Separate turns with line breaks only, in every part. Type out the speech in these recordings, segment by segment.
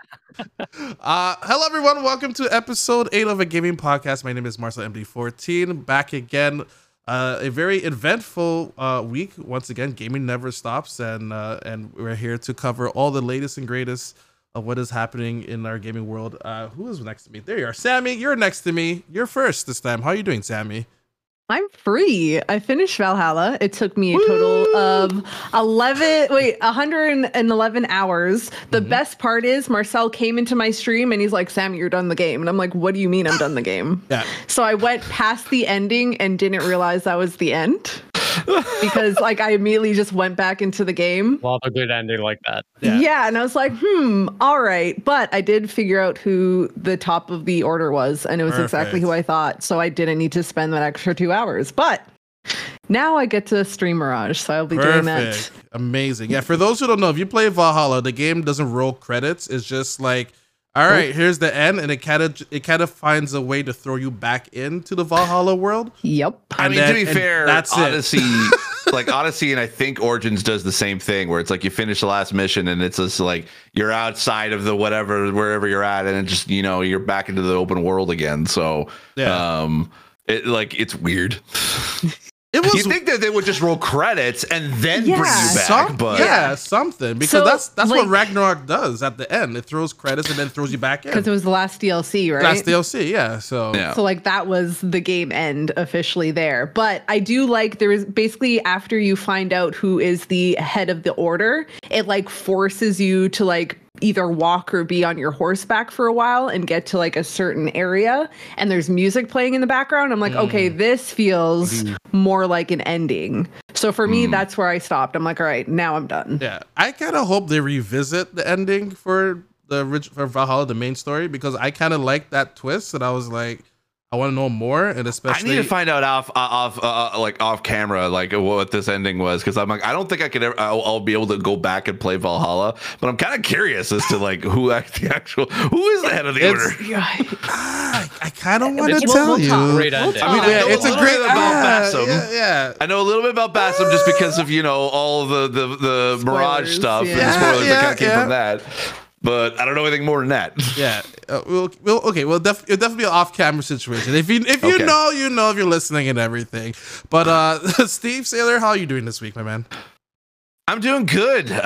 Uh, hello, everyone. Welcome to episode eight of a gaming podcast. My name is Marcel MD14. Back again. Uh, a very eventful uh, week. Once again, gaming never stops, and uh, and we're here to cover all the latest and greatest of what is happening in our gaming world. Uh, who is next to me? There you are, Sammy. You're next to me. You're first this time. How are you doing, Sammy?
I'm free. I finished Valhalla. It took me a total Woo! of 11, wait, 111 hours. The mm-hmm. best part is Marcel came into my stream and he's like, Sam, you're done the game. And I'm like, what do you mean I'm done the game?
Yeah.
So I went past the ending and didn't realize that was the end because like I immediately just went back into the game.
Love a good ending like that.
Yeah. yeah. And I was like, hmm, all right. But I did figure out who the top of the order was, and it was Perfect. exactly who I thought. So I didn't need to spend that extra two hours. But now I get to stream Mirage, so I'll be Perfect. doing that.
Amazing. Yeah, for those who don't know, if you play Valhalla, the game doesn't roll credits. It's just like all right, here's the end, and it kind of it kind of finds a way to throw you back into the Valhalla world.
Yep.
I mean, then, to be fair, that's Odyssey, like Odyssey, and I think Origins does the same thing, where it's like you finish the last mission, and it's just like you're outside of the whatever wherever you're at, and it just you know you're back into the open world again. So, yeah. um, it like it's weird. It was. You think that they would just roll credits and then yeah. bring you back?
Some,
but
yeah, something because so, that's that's like, what Ragnarok does at the end. It throws credits and then throws you back in
because it was the last DLC, right?
Last DLC, yeah. So yeah.
so like that was the game end officially there. But I do like there is basically after you find out who is the head of the order, it like forces you to like either walk or be on your horseback for a while and get to like a certain area and there's music playing in the background i'm like mm. okay this feels mm. more like an ending so for me mm. that's where i stopped i'm like all right now i'm done
yeah i kind of hope they revisit the ending for the for valhalla the main story because i kind of like that twist and i was like I want to know more, and especially
I need to find out off uh, off uh, uh, like off camera like what this ending was because I'm like I don't think I could ever I'll, I'll, be able to go back and play Valhalla, but I'm kind of curious as to like who the actual who is the head of the it's, order.
Yeah, I, I kind of want to tell we'll you.
Great ending.
I mean, yeah, it's a great
about ah, Basim. Yeah, yeah, I know a little bit about Basim just because of you know all the the the Mirage stuff yeah. and the spoilers that kind of came from that but I don't know anything more than that.
Yeah. Uh, we'll, we'll, okay. Well, def- it'll definitely be an off-camera situation. If you if you okay. know, you know if you're listening and everything. But uh, Steve Saylor, how are you doing this week, my man?
I'm doing good. Uh,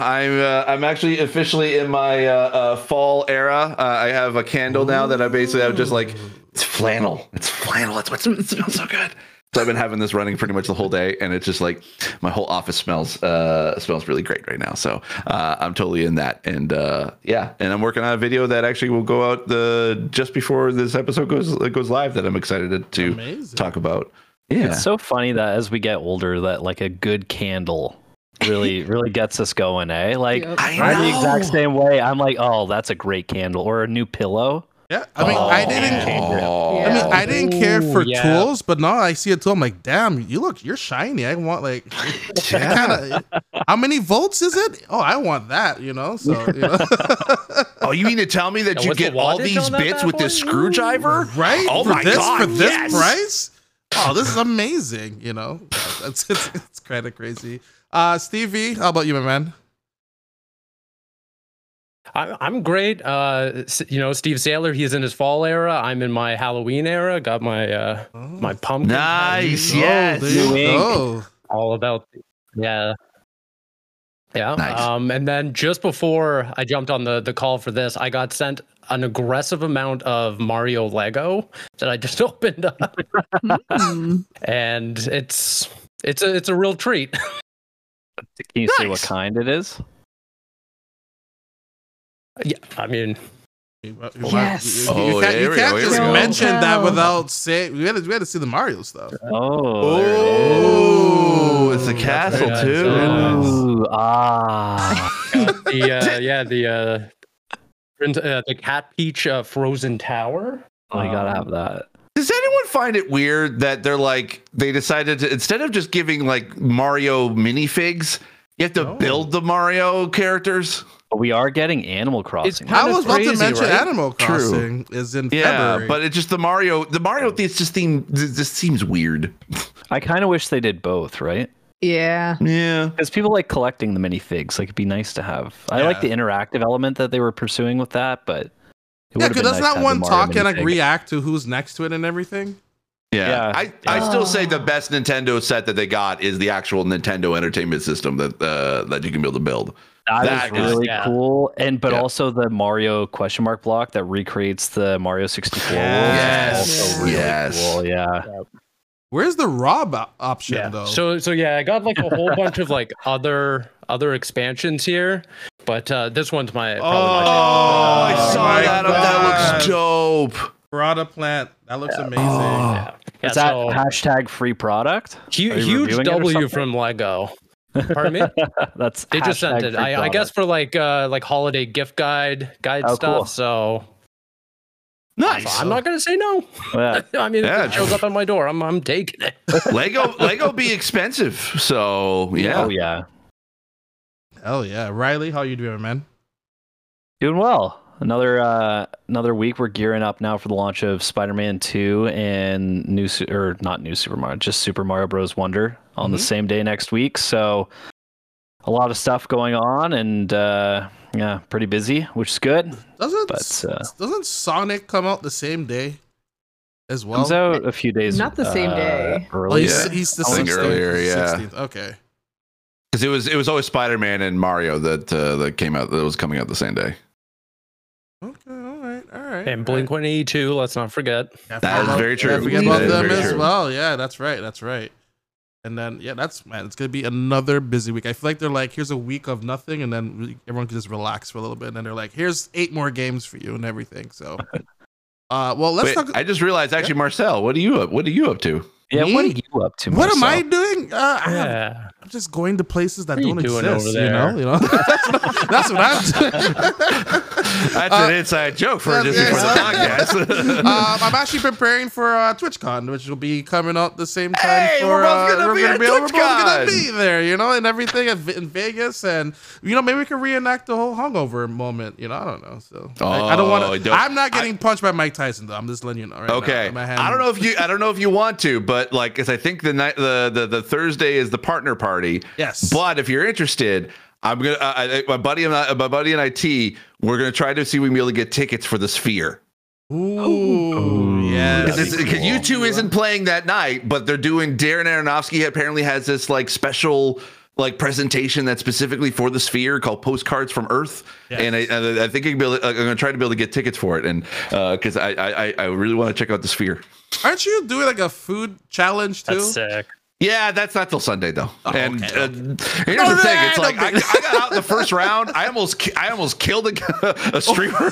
I'm uh, I'm actually officially in my uh, uh fall era. Uh, I have a candle now that I basically have just like it's flannel. It's flannel. It's what it smells so good. So I've been having this running pretty much the whole day, and it's just like my whole office smells uh, smells really great right now. So uh, I'm totally in that, and uh, yeah, and I'm working on a video that actually will go out the just before this episode goes goes live that I'm excited to Amazing. talk about.
Yeah, it's so funny that as we get older, that like a good candle really really gets us going eh like yep. i'm the exact same way i'm like oh that's a great candle or a new pillow
yeah, I mean, oh, I didn't. Oh, I mean, I didn't care for yeah. tools, but now I see a tool. I'm like, damn, you look, you're shiny. I want like, kinda, how many volts is it? Oh, I want that. You know, so. You know.
oh, you mean to tell me that you get all these bits with this screwdriver,
right?
Oh
for
my
this,
god,
for this yes. price? Oh, this is amazing. You know, it's it's, it's kind of crazy. Uh, Stevie, how about you, my man?
I'm great. Uh, you know, Steve Saylor, he's in his fall era. I'm in my Halloween era. Got my uh, oh. my pumpkin.
Nice. Yes.
Oh, All about yeah. Yeah. Nice. Um, and then just before I jumped on the the call for this, I got sent an aggressive amount of Mario Lego that I just opened up, hmm. and it's it's a it's a real treat.
Can you nice. say what kind it is?
Yeah, I mean,
yes.
You, you, you can't, you can't just mention that without saying. We had to, we had to see the Mario stuff.
Oh,
oh, it's a castle too.
Ooh, ah,
the uh, yeah the uh, uh, the Cat Peach uh, Frozen Tower.
Oh, you gotta have that.
Does anyone find it weird that they're like they decided to instead of just giving like Mario minifigs, you have to oh. build the Mario characters?
But we are getting Animal Crossing.
I was about to mention right? Animal Crossing True. is in yeah,
February. but it's just the Mario. The Mario this just theme this seems weird.
I kind of wish they did both, right?
Yeah.
Yeah.
Because people like collecting the minifigs. Like it'd be nice to have. I like the interactive element that they were pursuing with that, but it
Yeah, because
been
doesn't
nice
that one talk and like react to who's next to it and everything?
Yeah.
Yeah.
I, I still say the best Nintendo set that they got is the actual Nintendo Entertainment System that uh, that you can be able to build.
That,
That
is
is-
really
yeah.
cool, and but
Yeah.
also the Mario question mark block that recreates the Mario 64
Yes.
world. is also really
Yes.
cool. Yeah,
Where's the Rob option
Yeah.
though?
So so yeah, I got like a whole bunch of like other other expansions here, but uh, this one's my probably
Oh,
my
Oh, I
Oh
saw
my
that.
God.
That looks dope.
Piranha Plant. That looks amazing.
favorite. Yeah. Yeah,
is that
so
hashtag free product?
hu- huge
reviewing it or
W from Lego. Pardon me?
That's
They just sent it. I, I guess for like uh like holiday gift guide guide
Oh,
stuff.
cool.
So
Nice.
I'm not gonna say no.
Yeah.
I mean,
Yeah.
if it shows up on my door, I'm I'm taking it.
Lego Lego be expensive. So yeah.
Oh yeah,
Hell yeah, Riley, how you doing, man?
doing well. Another uh, another week. We're gearing up now for the launch of Spider-Man 2 and new or not new Super Mario, just Super Mario Bros. Wonder on the
Mhm.
same day next week. So a lot of stuff going on, and uh, yeah, pretty busy, which is good.
Doesn't
But, uh,
doesn't Sonic come out the same day as well?
Comes out a few days.
Not the same
uh,
day.
Oh, he's, he's the
I think
16th,
earlier, yeah.
16th. Okay.
Because it was it was always Spider Man and Mario that uh, that came out that was coming out the same day.
Okay. All right. All right.
And Blink 182, let's not forget.
Can't
That
forget
is
about-
very true.
Can't forget about them as
true.
well. Yeah, that's right. That's right. And then yeah, that's man. It's gonna be another busy week. I feel like they're like, here's a week of nothing, and then everyone can just relax for a little bit. And then they're like, here's eight more games for you and everything. So, uh, well, let's
Wait,
talk.
I just realized actually, Marcel, what are you up? What are you up to?
Yeah, what are you up to?
what am I doing? Uh, I have,
Yeah.
I'm just going to places that
What are you
don't exist. You know, you know. that's, what, that's what I'm doing.
That's
Uh,
an inside joke for
yeah,
just
yeah,
before the podcast.
um, I'm actually preparing for uh, TwitchCon, which will be coming out the same time.
Hey,
for,
we're both
uh,
gonna be at
we're both gonna be there, you know, and everything at, in Vegas, and you know, maybe we can reenact the whole hungover moment. You know, I don't know. So I, I don't want
Oh,
to. I'm not getting punched by Mike Tyson, though. I'm just letting you know. Right now.
okay,
My hand-
I don't know if you I don't know if you want to, but like, because I think the night the, the the Thursday is the partner party.
Yes,
But if you're interested, I'm gonna uh, I, my buddy and I, my buddy and I T, we're gonna try to see if we can be able to get tickets for the Sphere.
Ooh, yeah.
Because
cool.
U2 isn't playing that night, but they're doing. Darren Aronofsky apparently has this like special like presentation that's specifically for the Sphere called Postcards from Earth,
Yes.
and I, and I think I can be able to, I'm gonna try to be able to get tickets for it, and because I, I I really want to check out the Sphere.
Aren't you doing like a food challenge too?
That's sick.
Yeah, that's not till Sunday though.
Oh,
and
okay.
uh, here's
No,
the thing: it's like. I, I got out in the first round. I almost ki- I almost killed a, a streamer.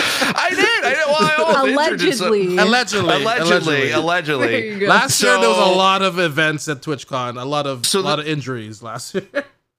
I did. I did. Well, I almost injured some-
Allegedly.
Allegedly,
Allegedly, allegedly.
you go.
Last year there was a lot of events at TwitchCon, a lot of
So
a lot
the-
of injuries last year.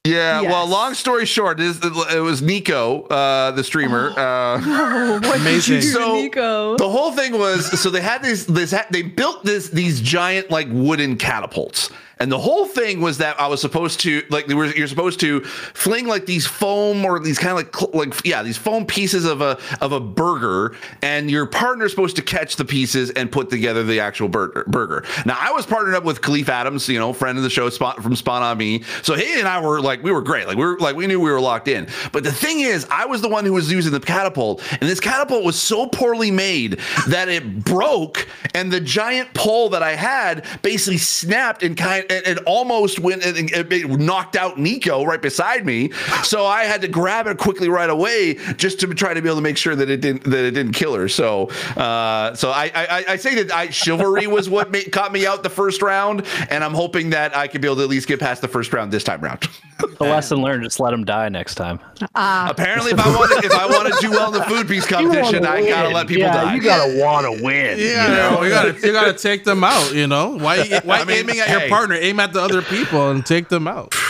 Yeah. Well, long story short, is it was Nico, uh, the streamer. Uh,
Oh, what
Amazing.
did you do,
So-
Nico?
the whole thing was so they had this this they built this these giant like wooden catapults and the whole thing was that I was supposed to like were you're supposed to fling like these foam or these kind of like like yeah these foam pieces of a of a burger and your partner's supposed to catch the pieces and put together the actual burger burger. Now I was partnered up with Khalif Adams, you know, friend of the show spot from Spawn on Me. So he and I were like we were great. Like we were like we knew we were locked in. But the thing is I was the one who was using the catapult and this catapult was so poorly made that it broke and the giant pole that I had basically snapped and kind and, almost went and, and it knocked out Nico right beside me. So I had to grab it quickly right away just to try to be able to make sure that it didn't that it didn't kill her. So uh, so I, I I say that I chivalry was what made, caught me out the first round, and I'm hoping that I could be able to at least get past the first round this time round.
The lesson learned: just let him die next time.
Ah,
Apparently, if I want to, if I want to do well in the food piece competition, I gotta let people
yeah,
die.
You gotta want to win.
Yeah,
you know?
you gotta you gotta take them out. You know why? Why
I mean,
aiming at your partner? Aim at the other people and take them out.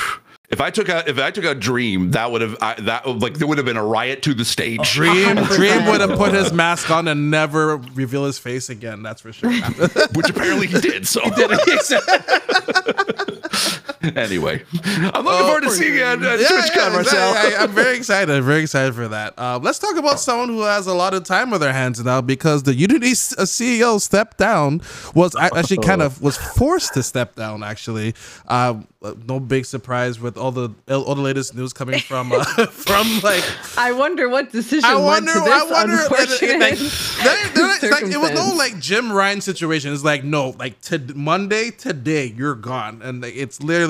If I took out if I took out Dream, that would have I, that like there would have been a riot to the stage.
Dream Dream would have put his mask on and never reveal his face again. That's for sure.
which apparently he did. So anyway, I'm looking forward to seeing you at, at
Yeah,
TwitchCon,
yeah,
Marcel.
exactly. I, am very excited. I'm very excited for that. Um, let's talk about someone who has a lot of time on their hands now because the Unity uh, CEO stepped down. Was actually kind of was forced to step down. Actually, um, uh, no big surprise with all the all the latest news coming from uh, from like
I wonder what decision
I
went
wonder.
to this
I wonder. Like,
unfortunate
like, they're- they're like- like, it was no like Jim Ryan situation. It's like no, like to Monday today you're gone, and like, it's literally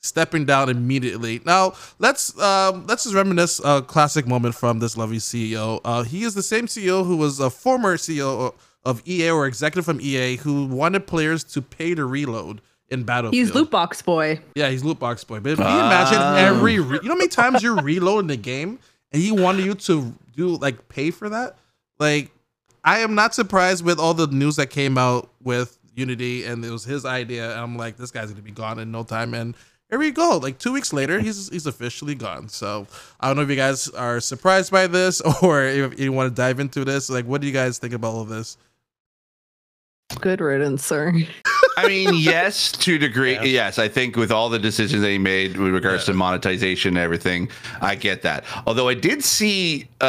stepping down immediately. Now let's um let's just reminisce a classic moment from this lovely CEO. Uh, he is the same CEO who was a former CEO of EA or executive from EA who wanted players to pay to reload in Battlefield.
He's loot box boy.
Yeah, he's loot box boy. But can you imagine
Ah.
every re- you know how many times you're reloading the game and he wanted you to do like pay for that? Like I am not surprised with all the news that came out with Unity and it was his idea. I'm like, this guy's gonna be gone in no time. And here we go. Like two weeks later, he's he's officially gone. So I don't know if you guys are surprised by this or if you want to dive into this. Like, what do you guys think about all of this?
Good riddance, sir.
I mean, yes, to a degree.
Yeah.
Yes, I think with all the decisions that he made with regards to monetization and everything, I get that. Although I did see uh,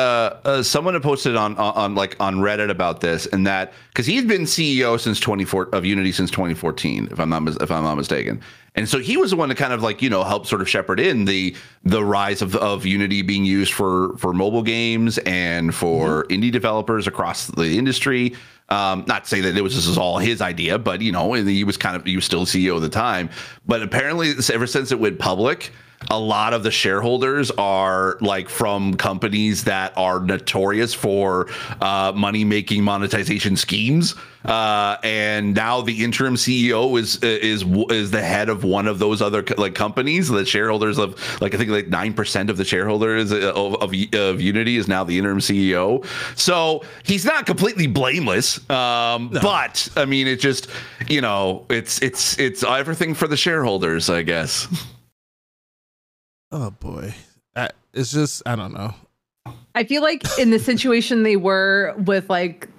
uh, someone posted on, on on like on Reddit about this, and that because he's been CEO since 24 of Unity since 2014, if I'm not mis- if I'm not mistaken. And so he was the one to kind of like you know help sort of shepherd in the the rise of, of Unity being used for for mobile games and for indie developers across the industry. Um, not to say that it was this is all his idea, but you know, and he was kind of he was still CEO at the time. But apparently, ever since it went public, a lot of the shareholders are like from companies that are notorious for uh, money making monetization schemes. Uh, and now the interim CEO is is is the head of one of those other like companies. The shareholders of like I think like nine percent of the shareholders of, of of Unity is now the interim CEO. So he's not completely blameless. Um, but I mean, it just you know it's it's it's everything for the shareholders, I guess.
Oh boy. Uh, it's just I don't know.
I feel like in the situation they were with like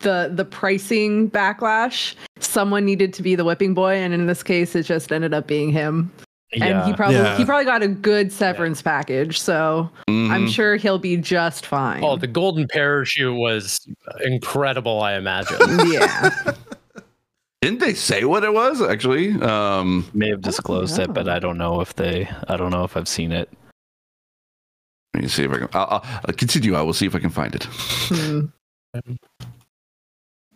the the pricing backlash, someone needed to be the whipping boy, and in this case, it just ended up being him. And he probably
Yeah.
he probably got a good severance package, so I'm
Mhm.
sure he'll be just fine.
Oh, the golden parachute was incredible. I imagine.
yeah,
Didn't they say what it was actually? Um,
may have disclosed it, but I don't know if they. I don't know if I've seen it.
let me see if I can. I'll, I'll, I'll continue. I will see if I can find it.
Hmm.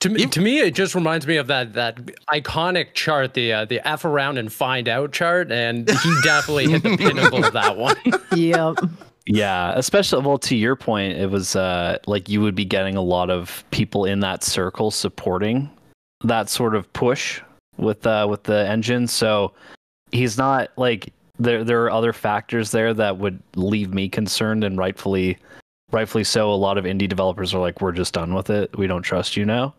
To me, to me, it just reminds me of that that iconic chart, the uh, the F around and find out chart, and he definitely hit the pinnacle of that one.
yep.
Yeah, especially well to your point, it was uh like you would be getting a lot of people in that circle supporting that sort of push with uh with the engine. So he's not like there there are other factors there that would leave me concerned and rightfully rightfully so. A lot of indie developers are like, We're just done with it. We don't trust you now.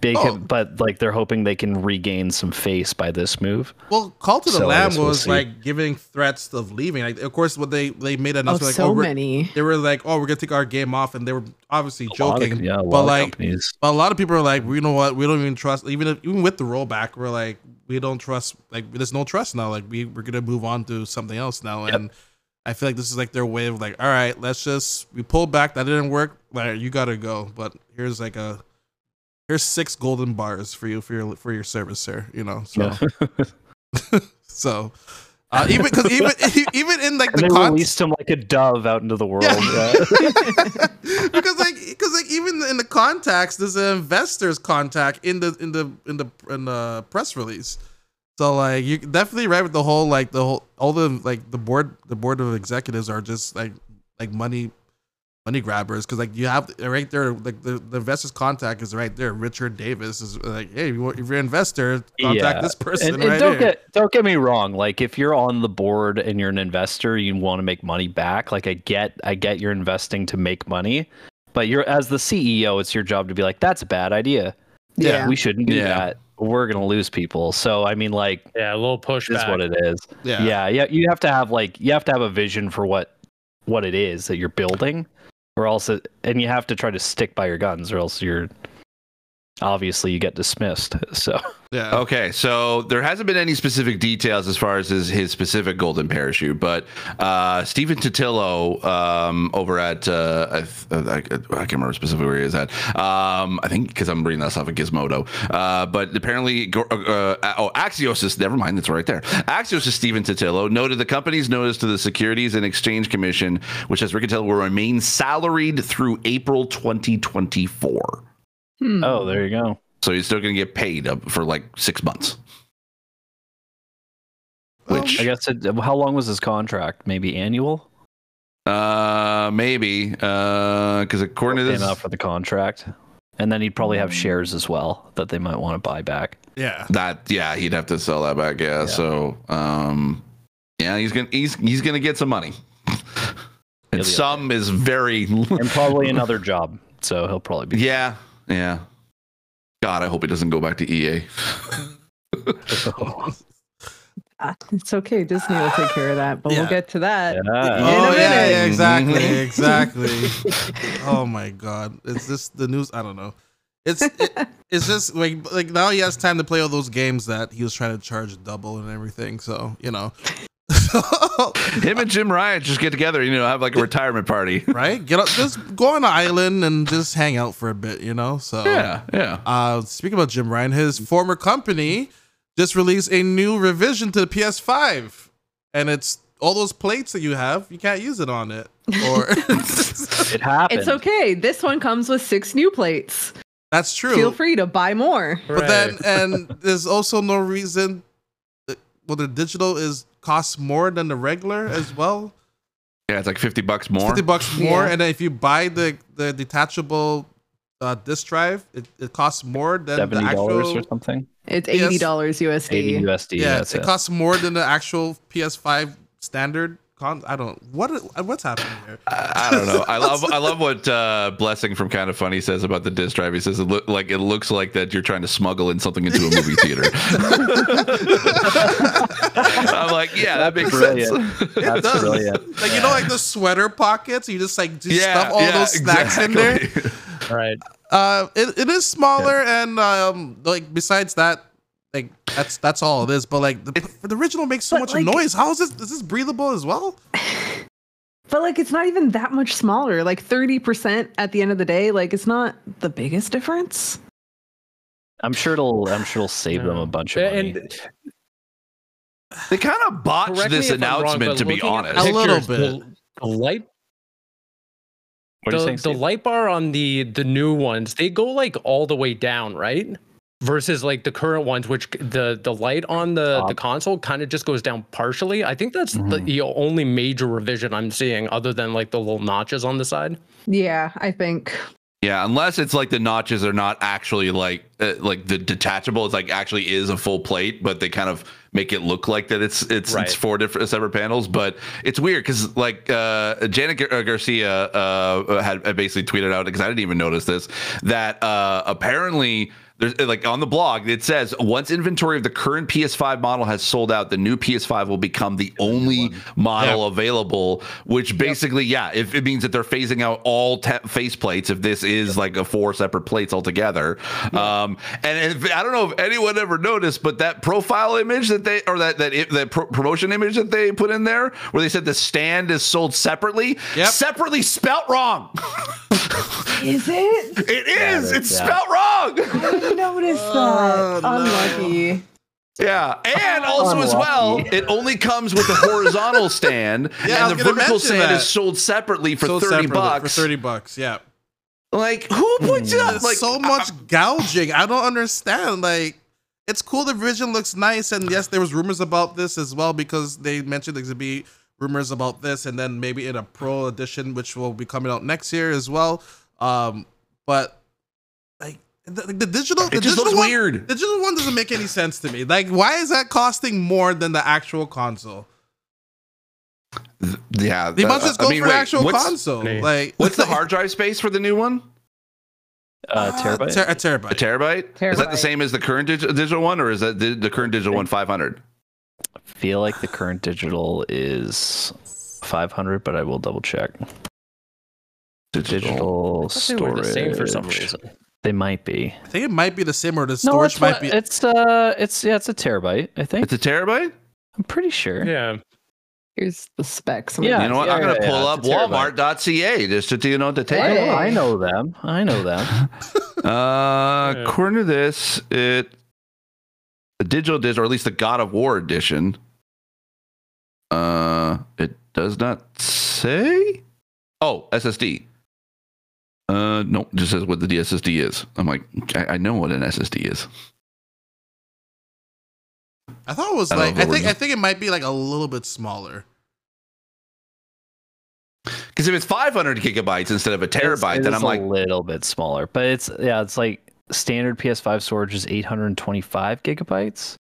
They
Oh.
can, but like they're hoping they can regain some face by this move.
Well, Cult of the
So
Lamb
guess we'll
was like giving threats of leaving. Like, of course, what they they made an
Oh,
like,
so
oh,
many.
they were like, oh, we're gonna take our game off, and they were obviously
A lot of-
joking.
yeah, a lot
but
of
like,
companies.
but a lot of people are like, you know what? We don't even trust. Even if, even with the rollback, we're like, we don't trust. Like, there's no trust now. Like, we we're gonna move on to something else now,
Yep.
and I feel like this is like their way of like, all right, let's just we pulled back. That didn't work. Like, you gotta go. But here's like a here's six golden bars for you for your for your service, sir. You know, so.
Yeah.
So, uh, even because even even in like
And
the
they
con-
released him like a dove out into the world.
Yeah.
yeah.
because like because like even in the contacts, there's an investor's contact in the in the in the in the press release. So like you definitely right with the whole like the whole all the like the board the board of executives are just like like money money grabbers because like you have right there like the, the investor's contact is right there. Richard Davis is like hey if you want- if you're an investor contact
Yeah.
this person
And, and
right
don't
here.
get don't get me wrong. Like if you're on the board and you're an investor, you want to make money back. Like I get I get you're investing to make money, but you're as the CEO, it's your job to be like, that's a bad idea.
Yeah.
We shouldn't do
Yeah.
that. We're gonna lose people. So I mean, like,
Yeah, a little
push is what it is.
yeah
yeah yeah you have to have like you have to have a vision for what what it is that you're building or else it, and you have to try to stick by your guns or else you're obviously you get dismissed. So
Yeah.
Okay, so there hasn't been any specific details as far as his, his specific golden parachute, but uh, Stephen Totillo um, over at uh, I, th- I, I can't remember specifically where he is at. Um, I think because I'm reading this stuff at Gizmodo, uh, but apparently, uh, uh, oh, Axios is never mind. That's right there. Axios is Stephen Totillo noted the company's notice to the Securities and Exchange Commission, which has Riccitiello will remain salaried through April 2024.
Hmm.
oh, there you go.
So he's still going to get paid for like six months. Which
I guess it, how long was his contract? Maybe annual.
Uh, maybe. Uh, because according to this,
out for the contract, and then he'd probably have shares as well that they might want to buy back.
Yeah.
that yeah, he'd have to sell that back. Yeah.
Yeah.
So, um, yeah, he's gonna he's he's gonna get some money, and
be
some is very
and probably another job. So he'll probably be.
yeah yeah. God, I hope he doesn't go back to EA.
Ah, it's okay. Disney will take care of that, but
Yeah.
we'll get to that.
Yeah.
Oh yeah, yeah, exactly, exactly. oh my god, Is this the news. I don't know. It's it, it's just like like now he has time to play all those games that he was trying to charge double and everything. So you know,
Him and Jim Ryan just get together, you know, have like a retirement party.
right? Get up, just go on an island and just hang out for a bit. You know. So
Yeah, yeah.
Uh, speaking about Jim Ryan, his former company just released a new revision to the PS5, and it's all those plates that you have. You can't use it on it, or
It happened.
It's okay. This one comes with six new plates.
that's true.
Feel free to buy more.
But then, and there's also no reason. That- Well, the digital is costs more than the regular as well.
Yeah, it's like fifty bucks more.
Fifty bucks more,
Yeah.
and then if you buy the the detachable uh, disk drive, it, it costs more than the
seventy dollars
actual.
or something.
It's
Yes.
eighty dollars USD.
Eighty USD.
yeah,
that's
it
it.
costs more than the actual PS5 standard. Con- I don't what what's happening here.
I I don't know. I love I love what uh, Blessing from Kind of Funny says about the disc drive. He says it look like it looks like that you're trying to smuggle in something into a movie theater. I'm like, yeah, that makes
Brilliant.
sense.
That's
does.
brilliant.
Like you know, like the sweater pockets. You just like just
yeah,
stuff all
yeah,
those snacks in there.
exactly.
Right.
Uh, it, it is smaller and um, like besides that, like that's that's all it is. But like the, the original makes so
But,
much
like-
noise. How is this? Is this breathable as well?
But like it's not even that much smaller. Like 30% at the end of the day, like it's not the biggest difference.
I'm sure it'll. I'm sure it'll save them a bunch of money.
And
They kind of botched
correct
this
if I'm wrong,
announcement, to be honest.
the
A little bit.
The, the light
what are you
the,
saying?
the light bar on the the new ones they go like all the way down right versus like the current ones which the the light on the the console kind of just goes down partially i think that's the,
Mhm.
the only major revision i'm seeing other than like the little notches on the side
Yeah, I think.
Yeah, unless it's like the notches are not actually like uh, like the detachable. It's like actually is a full plate, but they kind of make it look like that it's it's
Right.
it's four different separate panels. But it's weird because like uh, Janet Gar- uh, Garcia uh, had, had basically tweeted out because I didn't even notice this that uh, apparently. There's like on the blog, it says once inventory of the current PS5 model has sold out, the new PS5 will become the only model available. Which basically, yeah, if it means that they're phasing out all te- face plates, if this is like a four separate plates altogether. Um, and if, I don't know if anyone ever noticed, but that profile image that they or that that it, that pro- promotion image that they put in there, where they said the stand is sold separately,
Yep.
separately spelt wrong.
Is it?
it is.
it-
it's
yeah.
spelt wrong.
I didn't notice
Oh,
that.
no.
Unlucky.
Yeah, and also as well, it only comes with a horizontal stand,
Yeah,
and the vertical stand
that.
is sold separately for
Sold
thirty
separately
bucks.
For thirty bucks, yeah.
Like, who puts it up? Like,
so much gouging. I don't understand. Like, it's cool. The vision looks nice, and yes, there was rumors about this as well because they mentioned there could be rumors about this, and then maybe in a pro edition, which will be coming out next year as well. Um, but like the, the digital, the
just
digital
looks
one,
weird.
The digital one doesn't make any sense to me. Like, why is that costing more than the actual console?
Yeah,
They
uh,
must just
I
go
mean,
for the
wait,
actual console.
Hey.
Like,
What's the hard drive space for the new one?
uh, terabyte.
ter- a terabyte.
A terabyte? Is that the same as the current dig- digital one, or is that the, the current digital one 500?
I feel like the current digital is 500, but I will double check. The digital
I thought
storage.
the same for some reason
They might be.
I think it might be the same, or the
No,
storage
it's,
might
what-
be.
it's uh, it's yeah, it's a terabyte. I think.
It's a terabyte.
I'm pretty sure.
Yeah.
Here's the specs.
Yeah.
you know what? I'm gonna
yeah,
pull
yeah,
up
it's a terabyte.
Walmart.ca just to you know to take.
I,
a
know,
Hey.
I know them. I know them.
Uh, according to this, it the digital edition, or at least the God of War edition. Uh, it does not say. Oh, SSD. Uh, no, it just says what the SSD is. I'm like, I, I know what an SSD is.
I thought it was
I
like. I think. I think it might be like a little bit smaller.
Because if it's 500 gigabytes instead of a terabyte,
it
then
is
I'm like,
a little bit smaller, but it's yeah, it's like standard PS5 storage is 825 gigabytes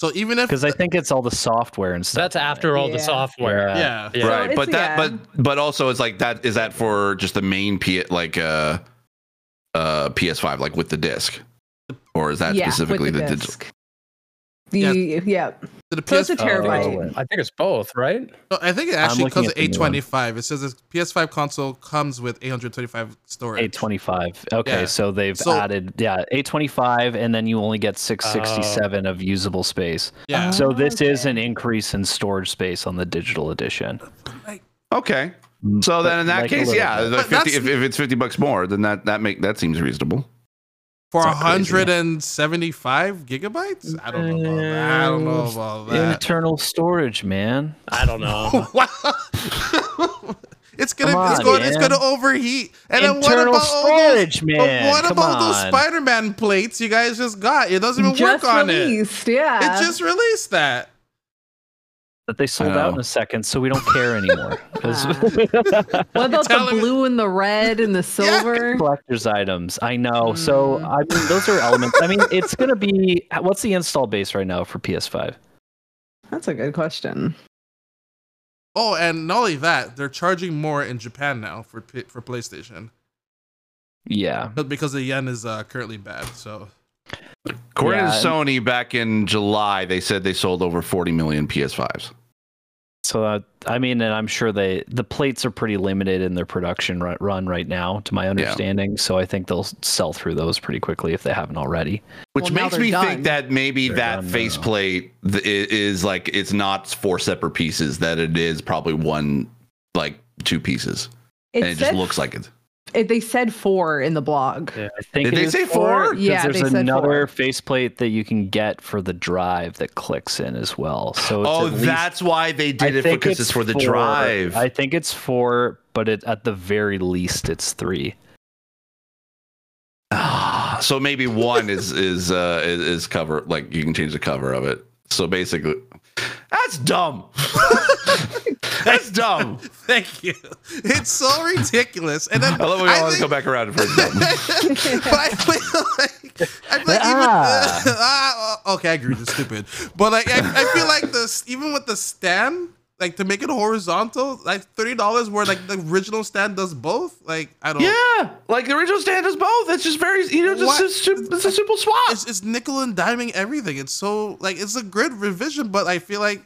So even if
because I think it's all the software and stuff.
That's
on it.
after all
Yeah.
the software.
yeah,
Yeah.
right,
it's-
but that,
yeah.
but but also it's like that. Is that for just the main P like uh uh PS5 like with the disc, or is that
yeah,
specifically
with
the,
the,
digital?
Disc. The yeah.
the
So it's
PS,
a terabyte.
Oh, I think it's both, right?
no, I think it actually comes
at
with
the new one.
825. It says the PS5 console comes with 825 storage.
825. Okay,
Yeah.
so they've
So-
added yeah 825, and then you only get 667 of usable space.
Yeah.
So this is an increase in storage space on the digital edition.
Okay, so then in that
Like
case, yeah,
bit.
like
But
50, if, if it's 50 bucks more, then that that make that seems reasonable.
For
It's not crazy.
175 gigabytes. I don't know about that. I don't know mm, about that.
Internal storage, man.
I don't know.
Wow. it's gonna
Come
it's
on,
going it's
man.
gonna overheat. And then what
Internal
about all those,
storage, man.
what
Come
about those. Spider-Man plates you guys just got? It doesn't even
Just
work on
released,
it.
yeah.
It just released that.
That they sold out in a second, so we don't care anymore. 'Cause-
what about the blue and the red and the silver?
collector's items. I know. So
Mm.
I mean, those are elements. I mean, it's gonna be. What's the install base right now for PS5?
That's a good question.
Oh, and not only that, they're charging more in Japan now for for PlayStation,
Yeah,
but because the yen is uh, currently bad. So
According
Yeah,
to
and-
Sony, back in July, they said they sold over 40 million PS5s.
So uh, I mean, and I'm sure they the plates are pretty limited in their production ru- run right now, to my understanding. So I think they'll sell through those pretty quickly if they haven't already.
Which
Well,
makes me
done.
think that maybe
They're
that
done now.
faceplate th- is like it's not four separate pieces; that it is probably one, like two pieces,
It
and it just looks like it.
It- they said four in the blog.
Yeah.
I think
Did they
is
say four?
'cause
Yeah,
there's
they said
another
four.
faceplate that you can get for the drive that clicks in as well. So it's
Oh,
least-
that's why they
I
did it because it's, for the
four.
drive.
I think it's four, but it, at the very least, it's three.
Ah, so maybe one is is uh is, is cover like you can change the cover of it. So basically, that's dumb. that's dumb.
thank you. It's so ridiculous. And then
I love when we
I
all want to
think-
come back around for dumb.
but I feel like I feel like
Ah.
even ah, okay, I agree. It's stupid, but like I, I feel like this even with the stand, like to make it horizontal, like thirty dollars where like the original stand does both. Like I don't.
Yeah, like the original stand does both. It's just very, you know, just
What?
it's, it's a simple swap.
It's, it's nickel and diming everything. It's so like it's a good revision, but I feel like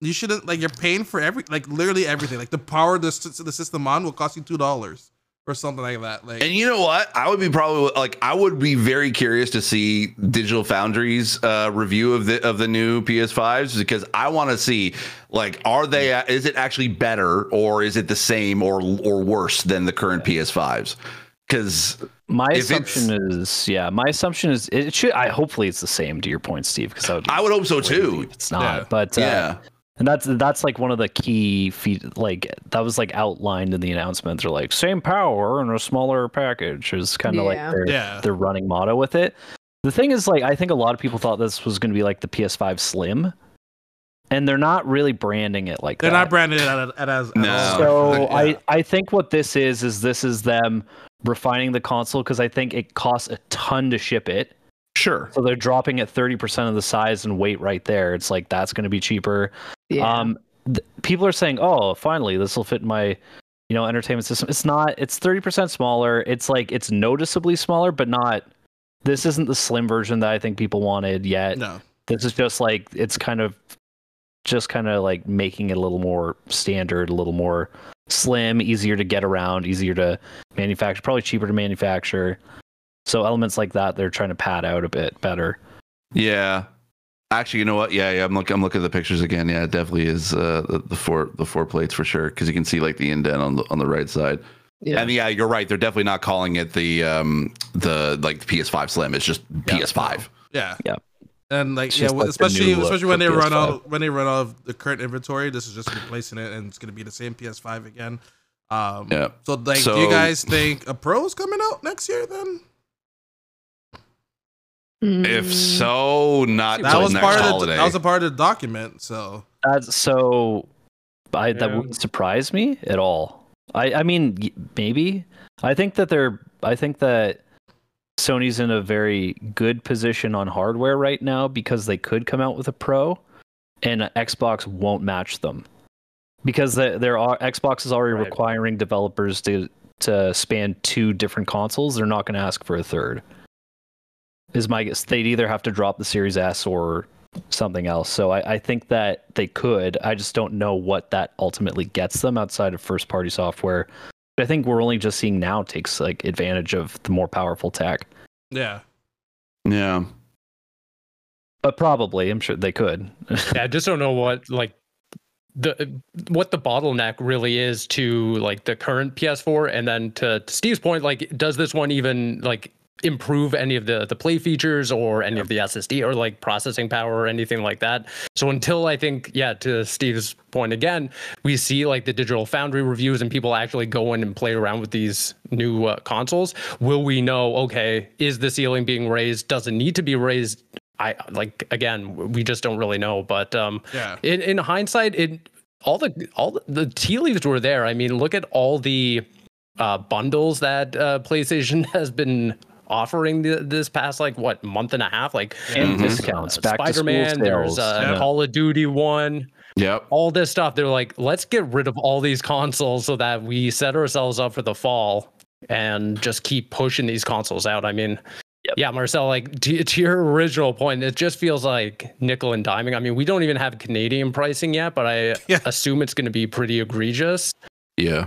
you shouldn't like you're paying for every like literally everything. Like the power the, the system on will cost you two dollars or something like that. Like
And you know what? I would be probably like I would be very curious to see Digital Foundry's uh, review of the of the new PS5s because I want to see like are they is it actually better or is it the same or or worse than the current PS5s? Because
My assumption is, yeah, my assumption is it should. I hopefully it's the same to your point, Steve, because I would.
I would hope so too.
if It's not,
Yeah.
but uh,
Yeah,
and that's that's like one of the key feat. Like that was like outlined in the announcement. They're like same power in a smaller package is kind of
Yeah.
like their
Yeah.
their running motto with it. The thing is, like, I think a lot of people thought this was going to be like the PS5 Slim, and they're not really branding it like
they're
that.
not branded at, at as at
No.
all.
So
Yeah.
I, I think what this is is this is them refining the console because I think it costs a ton to ship it.
sure.
So they're dropping it 30% of the size and weight right there. It's like that's going to be cheaper.
Yeah.
Um, th- people are saying, "Oh, finally, this will fit my, you know, entertainment system." It's not. It's 30% smaller. It's like it's noticeably smaller, but not. This isn't the slim version that I think people wanted yet.
no.
This is just like it's kind of, just kind of like making it a little more standard, a little more slim, easier to get around, easier to manufacture, probably cheaper to manufacture. So elements like that, they're trying to pad out a bit better.
Yeah. Actually, you know what? Yeah, yeah. I'm looking. I'm looking at the pictures again. Yeah, it definitely is uh, the, the four the four plates for sure because you can see like the indent on the on the right side.
Yeah.
And yeah, you're right. They're definitely not calling it the um the like the PS5 Slim. It's just PS5.
Yeah.
Yeah.
And like
It's
yeah, well,
like
especially especially when they run
PS5.
out when they run out of the current inventory, this is just replacing it, and it's gonna be the same PS5 again. Um,
Yeah.
So like, do you guys think a Pro is coming out next year? Then
If
Mm.
so, not
that was
next
part of the, that was a part of the document. So
That's so. I that wouldn't surprise me at all. I I mean maybe. I think that they're. I think that Sony's in a very good position on hardware right now because they could come out with a Pro, and Xbox won't match them because the, there are Xbox is already
Right.
requiring developers to to span two different consoles. They're not going to ask for a third. Is my guess? They'd either have to drop the Series S or something else. So I, I think that they could. I just don't know what that ultimately gets them outside of first party software. But I think we're only just seeing now takes like advantage of the more powerful tech.
yeah,
yeah.
But probably, I'm sure they could.
yeah, I just don't know what like the what the bottleneck really is to like the current PS4, and then to, to Steve's point, like does this one even like improve any of the the play features or any of the SSD or like processing power or anything like that? So until I think, yeah, to Steve's point again, we see like the digital foundry reviews and people actually go in and play around with these new uh, consoles, will we know? Okay, is the ceiling being raised? Does it need to be raised? I like again, we just don't really know. But um,
yeah.
in, in hindsight, it all the all the, the tea leaves were there. I mean, look at all the uh, bundles that uh, PlayStation has been offering the, this past like what month and a half, like
and discounts, back
Spider-Man. There's
sales.
uh,
Yeah.
Call of Duty one
Yep.
all this stuff. They're like, let's get rid of all these consoles so that we set ourselves up for the fall and just keep pushing these consoles out. I mean,
Yep.
yeah, Marcel, like to, to your original point, it just feels like nickel and diming. I mean, we don't even have Canadian pricing yet, but I
Yeah.
assume it's going to be pretty egregious.
Yeah.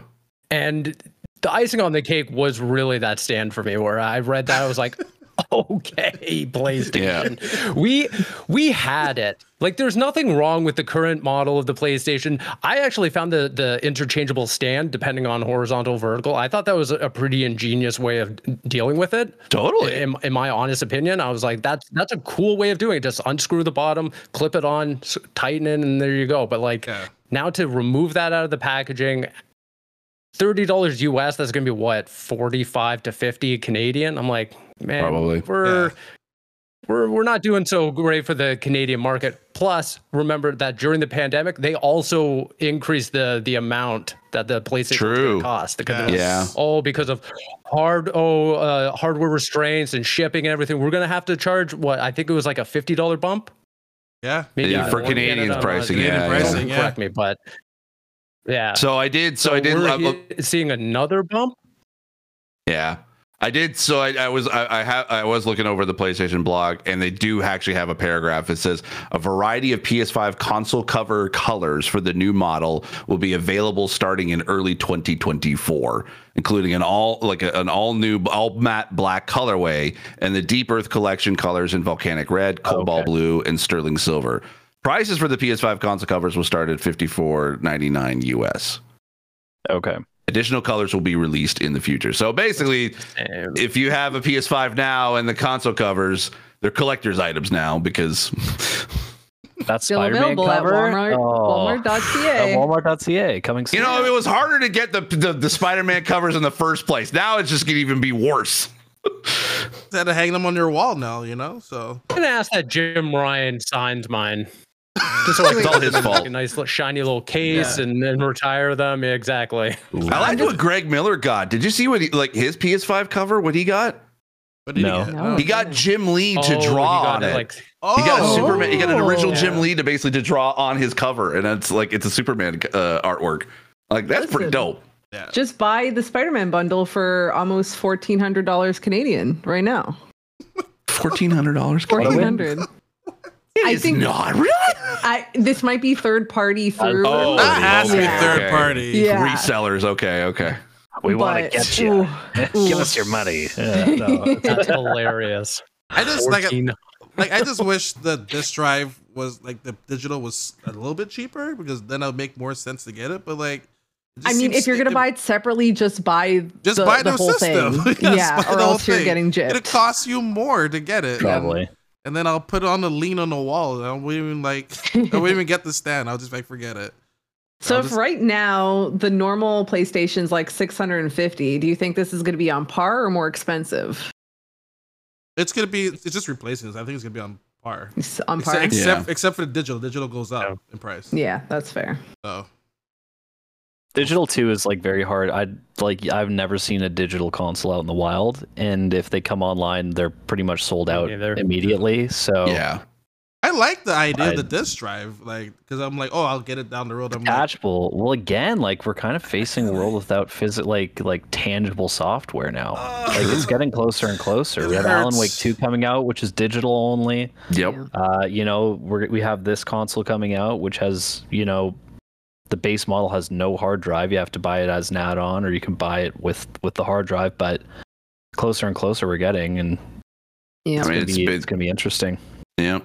And the icing on the cake was really that stand for me where I read that I was like, okay, PlayStation. We we had it. Like there's nothing wrong with the current model of the PlayStation. I actually found the the interchangeable stand depending on horizontal vertical. I thought that was a, a pretty ingenious way of dealing with it.
Totally.
In, in my honest opinion, I was like, that's that's a cool way of doing it. Just unscrew the bottom, clip it on, tighten it, and there you go. But like
Yeah.
now to remove that out of the packaging, thirty dollars US. That's gonna be what forty five to fifty Canadian. I'm like, man,
Probably.
we're.
Yeah.
We're, we're not doing so great for the Canadian market. Plus, remember that during the pandemic, they also increased the the amount that the PlayStation
True.
cost. Because they're
Yeah.
Oh, because of hard oh uh, hardware restraints and shipping and everything, we're gonna have to charge what I think it was like a fifty dollar bump.
Yeah.
Maybe
Yeah, for
Canada,
Canadians
I'm
pricing,
Canadian
yeah,
pricing,
Don't
yeah.
Correct me, but yeah.
So I did. So, I did.
he- seeing another bump.
Yeah, I did. So I, I was I, I have I was looking over the PlayStation blog, and they do actually have a paragraph. It says a variety of PS5 console cover colors for the new model will be available starting in early 2024, including an all like a, an all new all matte black colorway and the Deep Earth Collection colors in volcanic red, cobalt
Okay.
blue, and sterling silver. Prices for the PS5 console covers will start at 54.99 US.
Okay.
Additional colors will be released in the future. So basically, if you have a PS5 now and the console covers, they're collector's items now because
That's
Still
Spider-Man
available at
cover.
Walmart,
Oh.
Walmart.ca.
At Walmart.ca coming soon.
you know it was harder to get the the, the Spider-Man covers in the first place. Now it's just gonna even be worse.
Had to hang them on your wall now, you know. So
I'm gonna ask that Jim Ryan signs mine. Just so I
It's
can
all his
make
fault.
a nice little shiny little case
Yeah.
and then retire them. Yeah, exactly.
I like what Greg Miller got. Did you see what he like his PS5 cover? What he got?
what did
No.
he get?
No.
He got Jim Lee to
Oh, he
draw
got
on it.
Like,
Oh,
he got a Superman. He got an original
Oh.
Jim Lee to basically to draw on his cover, and it's like it's a Superman uh, artwork. Like that's pretty dope.
yeah.
Just buy the Spider-Man bundle for almost fourteen hundred dollars Canadian right now.
Fourteen hundred dollars.
Fourteen hundred. I
It's
think
not really.
I this might be third party through.
Oh,
that has to be
yeah.
third
Okay.
party.
Yeah.
Resellers. Okay. Okay.
We want to get you.
ooh,
Give
ooh.
us your money. Yeah, no.
That's hilarious.
I just like
14.
like I just wish the disc drive was like the digital was a little bit cheaper because then it'll make more sense to get it. But like,
I mean, if you're gonna
it-
buy it separately, just buy
just
the,
buy
the
the,
whole
system,
thing.
Yes,
yeah,
buy
or
the whole
else you're
thing.
getting It
costs you more to get it,
Probably.
and then I'll put it on the lean on the wall. I won't even like I won't even get the stand. I'll just like forget it.
So
I'll
if
just-
right now the normal PlayStation's like 650, do you think this is going to be on par or more expensive?
It's gonna be it's just replacing this. I think it's gonna be on par.
It's on
Except,
par.
except except for the digital. Digital goes up
Yeah.
in price.
yeah, that's fair.
So
Digital 2 is like very hard. I like I've never seen a digital console out in the wild and if they come online they're pretty much sold out
Yeah,
immediately. So
Yeah.
I like the idea of
I-
the disc drive, like because I'm like, oh, I'll get it down the road. I'm like,
attachable. Well again, like we're kind of facing a world without physi- like like tangible software now. Like it's getting closer and closer. We have Alan Wake 2 coming out, which is digital only.
Yep.
Uh, you know, we're, we have this console coming out, which has, you know, the base model has no hard drive. You have to buy it as an add-on, or you can buy it with with the hard drive. But closer and closer we're getting, and
Yeah.
it's,
I mean,
gonna,
it's
be,
been-
it's gonna be interesting.
Yeah.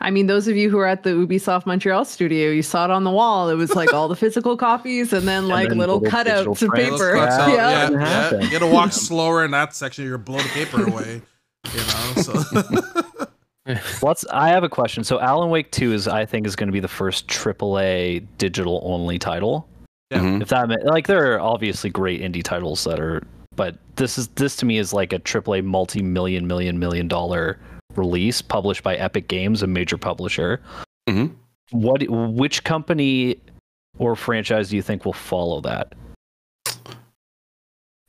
I mean, those of you who are at the Ubisoft Montreal studio, you saw it on the wall. It was like all the physical copies and then like
then
little
little
cutouts of paper.
Yeah.
yeah,
Yeah.
Doesn't
yeah. You gotta walk slower in that section. You're blow the paper away. You know, so
Let's. I have a question. So Alan Wake Two is, I think, is going to be the first AAA digital only title.
Yeah.
Mhm.
If that, ma- like, there are obviously great indie titles that are, but this is this to me is like a AAA multi-million, million, million dollar release published by Epic Games, a major publisher.
Mhm.
What? Which company or franchise do you think will follow that?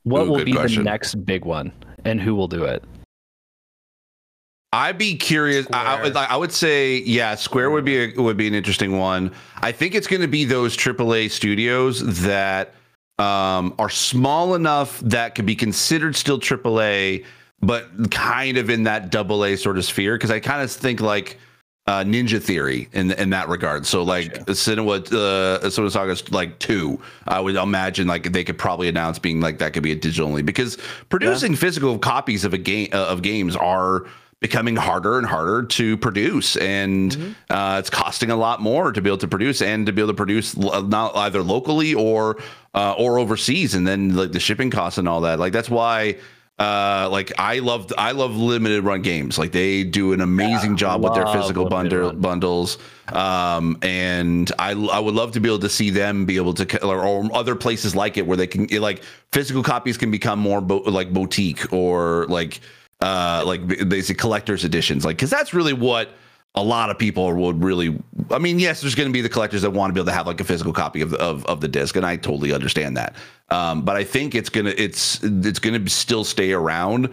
What
Ooh,
will be
question.
the next big one, and who will do it?
I'd be curious. I, I would, I would say, yeah, Square would be a, would be an interesting one. I think it's going to be those AAA studios that um, are small enough that could be considered still AAA, but kind of in that double A sort of sphere. Because I kind of think like uh, Ninja Theory in in that regard. So like Cinema, uh, Senua's Saga like two. I would imagine like they could probably announce being like that could be a digital only because producing physical copies of a game uh, of games are becoming harder and harder to produce. And uh, it's costing a lot more to be able to produce and to be able to produce not either locally or uh, or overseas and then like the shipping costs and all that. Like that's why uh like i love i love limited run games. Like they do an amazing job with their physical bundle bundles. Um and i i would love to be able to see them be able to or, or other places like it where they can like physical copies can become more bo- like boutique or like uh like basically collector's editions like because that's really what a lot of people would really i mean yes there's going to be the collectors that want to be able to have like a physical copy of the of, of the disc and i totally understand that. Um but i think it's gonna it's it's gonna still stay around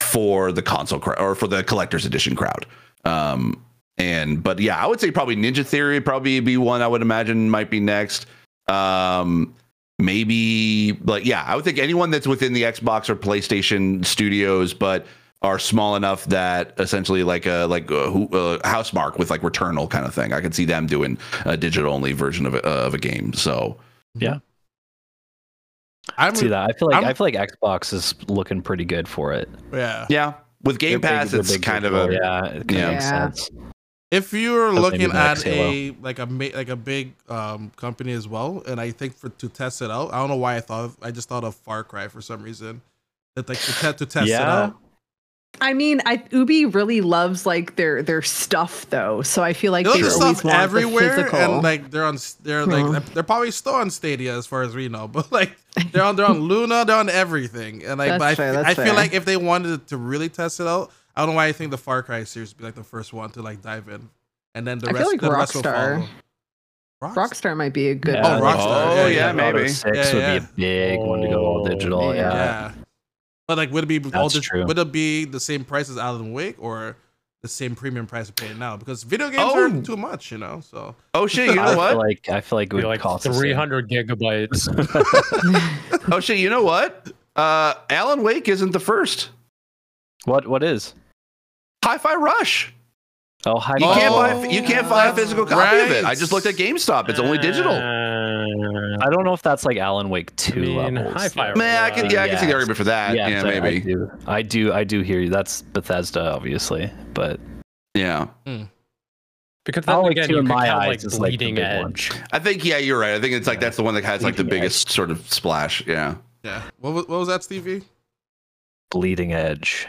for the console crowd or for the collector's edition crowd. Um and but yeah i would say probably ninja theory probably be one i would imagine might be next. Um maybe like yeah i would think anyone that's within the xbox or playstation studios but are small enough that essentially like a like a, who- uh, a Housemarque with like returnal kind of thing i could see them doing a digital only version of a, of a game so yeah
I'm
See that? I feel like
I'm-
i feel like Xbox is looking pretty good for it.
yeah.
yeah with game
They're
pass
they're
it's kind of
digital,
a
yeah, it kinda
Yeah.
makes sense.
If you're
That's
looking at a like a ma- like a big um company as well, and I think for to test it out, I don't know why I thought of, I just thought of Far Cry for some reason. That like to, te- to test it out.
I mean, I Ubi really loves like their their stuff though, so I feel like
They
they always
stuff
want
everywhere,
the physical.
and like they're on, they're like
Yeah.
they're probably still on Stadia as far as we know, but like they're on they're on Luna, they're on everything, and like
That's
but I,
fair,
f-
that's
I feel
fair.
like if they wanted to really test it out, I don't know why I think the Far Cry series would be like the first one to like dive in, and then the
I feel
rest,
like
the rest will
Rockstar-
follow.
Rockstar might be a good.
Oh,
one.
Rockstar.
Oh,
yeah,
yeah,
yeah,
maybe.
Auto Six
Yeah,
would
yeah.
be a big one to go all
Oh,
digital.
yeah.
Yeah.
Yeah. But like, would it be all
That's true.
would it be the same price as Alan Wake or the same premium price of paying now? Because video games
Oh.
are too much, you know. So
oh shit you
I
know
feel
what
like I feel like it
Be
would
like
cost
300 gigabytes.
oh shit you know what uh alan wake isn't the first
What what is?
hi-fi rush
Oh, hi.
You can't
Oh,
buy you can't buy a physical copy of it. I just looked at GameStop. It's only digital.
Uh,
I don't know if that's like Alan Wake two
mean,
levels.
Hi-Fi
Man, I can yeah, I can see the argument for that.
Yes,
yeah,
I- I,
maybe.
do. I do. I do hear you. That's Bethesda, obviously, but
Yeah.
because then
Alan
again, you
in my
count,
eyes
like
is, like, the
bleeding
big one.
I think yeah, you're right. I think it's like that's the one that has like the
Bleeding
biggest sort of splash. Yeah.
Yeah. What was, what was that, Stevie?
bleeding edge.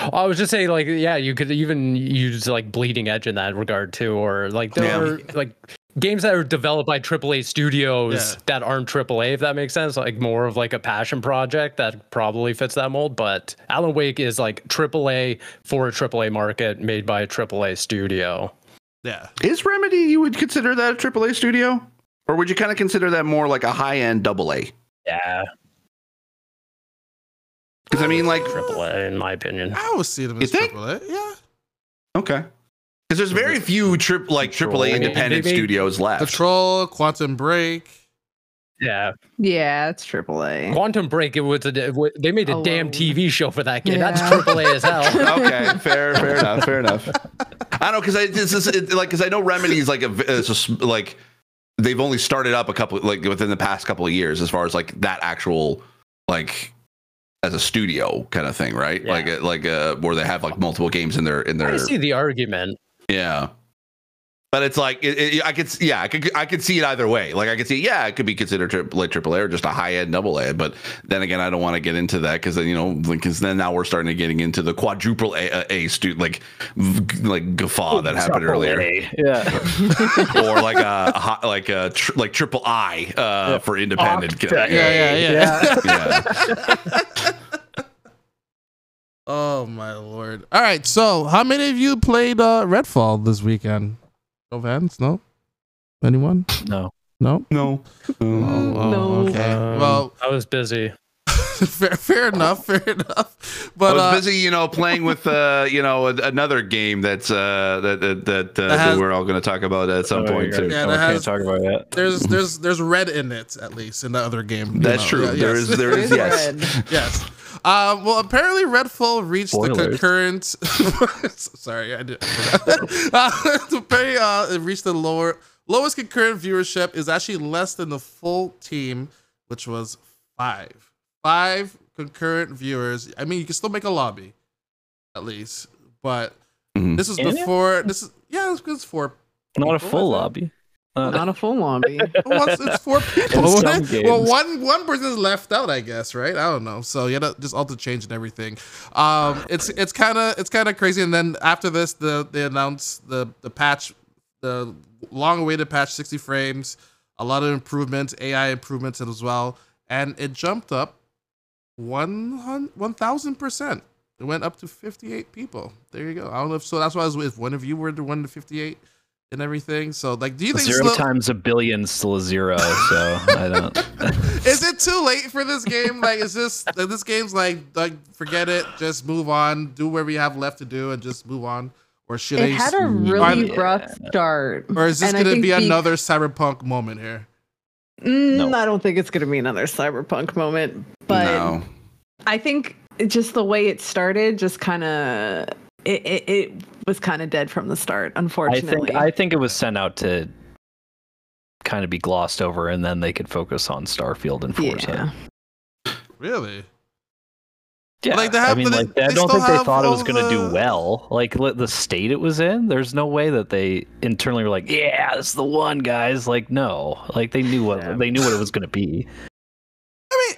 Oh, I was just saying, like, yeah, you could even use like bleeding edge in that regard too, or like there
Yeah.
are like games that are developed by AAA studios
Yeah.
that aren't AAA, if that makes sense. Like more of like a passion project that probably fits that mold. But Alan Wake is like AAA for a AAA market made by a AAA studio.
Yeah.
Is Remedy you would consider that a AAA studio? Or would you kind of consider that more like a high end double A?
Yeah,
Because I mean, like,
AAA in my opinion.
I would see them as
think?
AAA. Yeah.
okay. Because there's very few trip like
Control.
AAA
They-
independent
they-
studios left.
Control, Quantum Break.
Yeah,
Yeah, it's AAA.
Quantum Break. It was a, they made a
Alone.
damn TV show for that game. That's
Yeah.
AAA as hell.
okay, fair, fair enough, fair enough. I don't know because I this is it, like because I know Remedy's like a it's a s- like they've only started up a couple like within the past couple of years as far as like that actual like as a studio kind of thing, right?
Yeah.
Like like uh where they have like multiple games in their in their
I see the argument.
yeah. But it's like it, it, I could yeah I could I could see it either way. Like I could see yeah it could be considered tri- like triple A or just a high end double A. But then again I don't want to get into that because then you know because then now we're starting to getting into the quadruple A, a, a stu- like like guffaw that happened earlier
Yeah.
or like a, a hi- like a tr- like triple I uh, for independent.
Octa-
Yeah, yeah, yeah.
yeah.
Oh my lord! All right, so how many of you played uh, Redfall this weekend? No Vans? No. Anyone?
No.
No.
No.
Oh, oh,
No.
Okay.
Um,
well,
I was busy.
fair, fair enough. Fair enough. But
I was
uh,
busy, you know, playing with uh, you know, another game that's uh that that that, uh,
That has-
that we're all going to talk about at some
Oh,
point
yeah.
too.
Yeah,
Oh,
that
we can't
has-
talk about it.
there's there's there's red in it at least in the other game.
That's
know.
true.
Yeah,
There
yes.
is there is yes.
red.
yes. Um, well, apparently Redfall reached the concurrent. Sorry, I did. uh, apparently, uh, it reached the lower lowest concurrent viewership is actually less than the full team, which was five. Five concurrent viewers. I mean, you can still make a lobby, at least, but
Mhm.
this is
Can you?
before. This is yeah, it's, it's four.
Not a full
I think.
lobby. Uh,
Not a full lobby.
Well, it's, it's four people.
In some
well, one one person is left out, I guess, right? I don't know. So you had to just alter change and everything. Um, it's it's kind of it's kind of crazy. And then after this, the they announced the the patch, the long-awaited patch, 60 frames, a lot of improvements, AI improvements as well, and it jumped up one thousand percent. It went up to 58 people. There you go. I don't know if so. That's why I was if one of you were the one to 58 and everything. So like, do you think
Zero
slow-
times a billion still a zero, so I don't.
is it too late for this game? Like, is this like, this game's like like forget it, just move on, do whatever you have left to do, and just move on, or should
It
I?
had a
Are-
really rough start.
or is this gonna
think
be
the-
another cyberpunk moment here?
Mm,
No.
I don't think it's going to be another cyberpunk moment, but
no.
I think just the way it started, just kind of it, it, it was kind of dead from the start. unfortunately.
I
Unfortunately,
think I think it was sent out to kind of be glossed over, and then they could focus on Starfield and Forza.
yeah.
Really?
Yeah,
Like, they
I mean,
but they-
like I don't think they thought it was going to
the-
do well. Like the state it was in, there's no way that they internally were like, "Yeah, this is the one, guys." Like, no, like they knew what
Yeah.
they knew what it was going to be.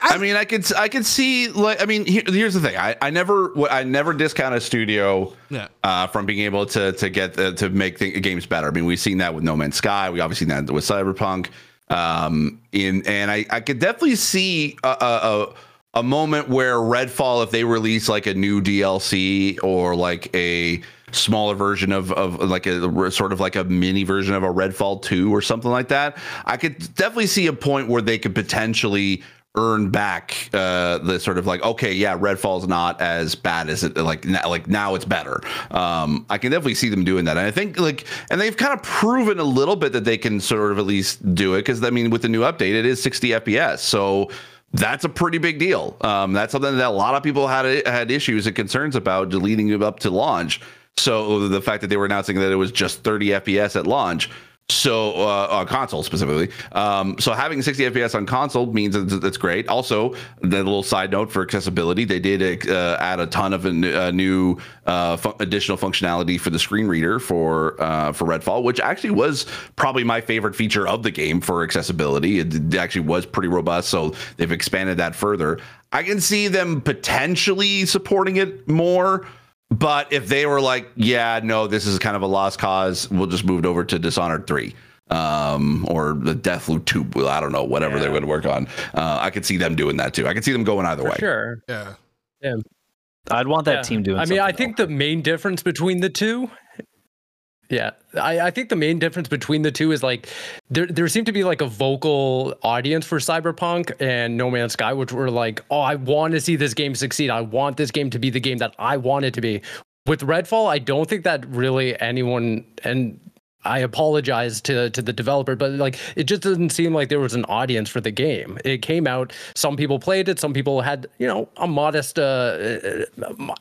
I mean, I,
mean, I could I could see like I mean here, here's the thing. I, I never I never discount a studio
yeah,
uh, from being able to to get uh, to make the games better. I mean, we've seen that with No Man's Sky. We obviously seen that with Cyberpunk. Um, in and I I could definitely see a, a, a a moment where Redfall, if they release like a new DLC or like a smaller version of of like a sort of like a mini version of a Redfall two or something like that, I could definitely see a point where they could potentially earn back uh the sort of like okay yeah redfall's not as bad as it like now like now it's better. Um i can definitely see them doing that. And i think like and they've kind of proven a little bit that they can sort of at least do it because i mean with the new update it is 60 fps so that's a pretty big deal. Um that's something that a lot of people had had issues and concerns about leading up to launch. So the fact that they were announcing that it was just 30 FPS at launch. So uh, on console specifically, um, so having 60 FPS on console means that that's great. Also, the little side note for accessibility, they did uh, add a ton of uh, new uh, fu- additional functionality for the screen reader for uh, for Redfall, which actually was probably my favorite feature of the game for accessibility. It actually was pretty robust, so they've expanded that further. I can see them potentially supporting it more. But if they were like, yeah, no, this is kind of a lost cause, we'll just move it over to Dishonored 3 um, or the Deathloop 2. I don't know, whatever yeah. they're going to work on. Uh, I could see them doing that too. I could see them going either
For
way.
Sure.
Yeah.
Yeah.
I'd want that yeah. team doing
I mean, I think the main difference between the two yeah, I, I think the main difference between the two is like there there seemed to be like a vocal audience for Cyberpunk and No Man's Sky, which were like, oh, I want to see this game succeed. I want this game to be the game that I want it to be. With Redfall, I don't think that really anyone and I apologize to to the developer, but like it just didn't seem like there was an audience for the game. It came out, some people played it, some people had you know a modest uh, uh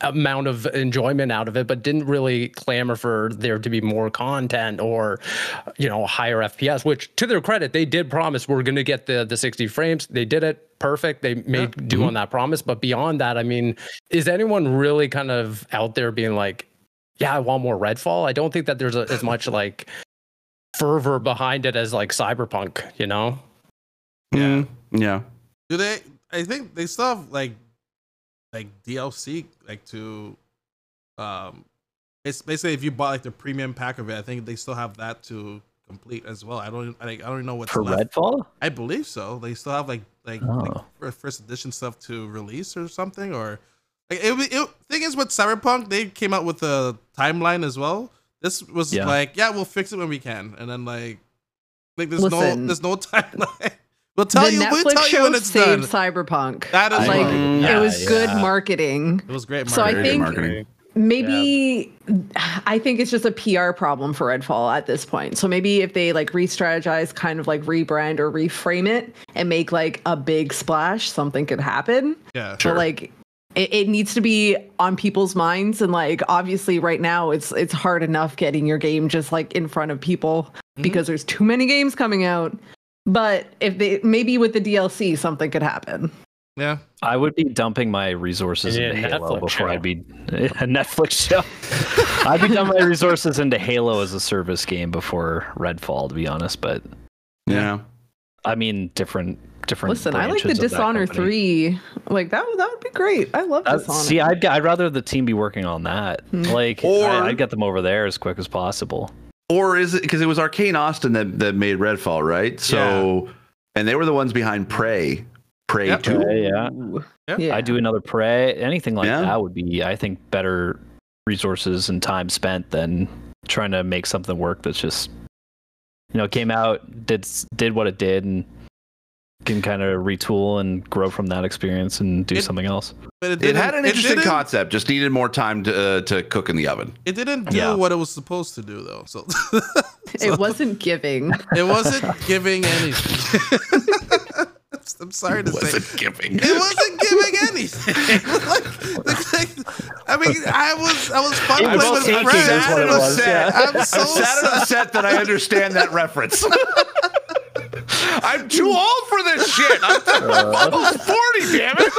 amount of enjoyment out of it, but didn't really clamor for there to be more content or you know higher FPS. Which to their credit, they did promise we're going to get the the 60 frames. They did it perfect. They made yeah. do mm-hmm. on that promise, but beyond that, I mean, is anyone really kind of out there being like? Yeah, I want more Redfall. I don't think that there's a, as much like fervor behind it as like Cyberpunk, you know?
Yeah. Mm, yeah.
Do they I think they still have like like DLC like to um it's basically if you bought like the premium pack of it, I think they still have that to complete as well. I don't I, I don't even know what's
for
left.
Redfall.
I believe so. They still have like like, oh. like first edition stuff to release or something or like it, it, thing is with Cyberpunk, they came out with a timeline as well. This was yeah. like, yeah, we'll fix it when we can, and then like, like there's Listen, no there's no timeline. We'll tell
the
you.
Netflix
we'll tell
show
you when it's
saved
done.
Cyberpunk.
That is
like
yeah,
it was yeah. good marketing.
It was great.
Marketing. So I think marketing. maybe yeah. I think it's just a PR problem for Redfall at this point. So maybe if they like re-strategize, kind of like rebrand or reframe it and make like a big splash, something could happen.
Yeah,
sure. But like it, it, needs to be on people's minds. And like obviously right now it's it's hard enough getting your game just like in front of people mm-hmm. because there's too many games coming out. But if they maybe with the dlc something could happen.
Yeah.
I would be dumping my resources into halo before show. i'd be a netflix show. I'd be dumping my resources into halo as a service game before redfall to be honest but
yeah
i mean different different.
Listen, I like the Dishonor three. Like that. That would be great. I love uh, Dishonor.
See, I'd I'd rather the team be working on that. Hmm. Like, or I, would get them over there as quick as possible.
Or is it because it was Arcane Austin that that made Redfall, right? So, yeah. and they were the ones behind Prey. Prey yep.
two. yeah. yeah. I do another Prey. Anything like yeah. that would be, I think, better resources and time spent than trying to make something work that's just you know came out did did what it did and can kind of retool and grow from that experience and do it, something else.
But it, it had an interesting concept, just needed more time to uh, to cook in the oven.
It didn't do yeah. what it was supposed to do, though. So, so
it wasn't giving.
It wasn't giving anything. I'm sorry to
it wasn't
say,
giving.
It wasn't giving anything. like, like, I mean, I was I was fun
playing
with friends.
I'm, was, yeah. I'm so I'm sad and upset that I understand that reference. I'm too old for this shit. I'm, uh, almost 40, damn it.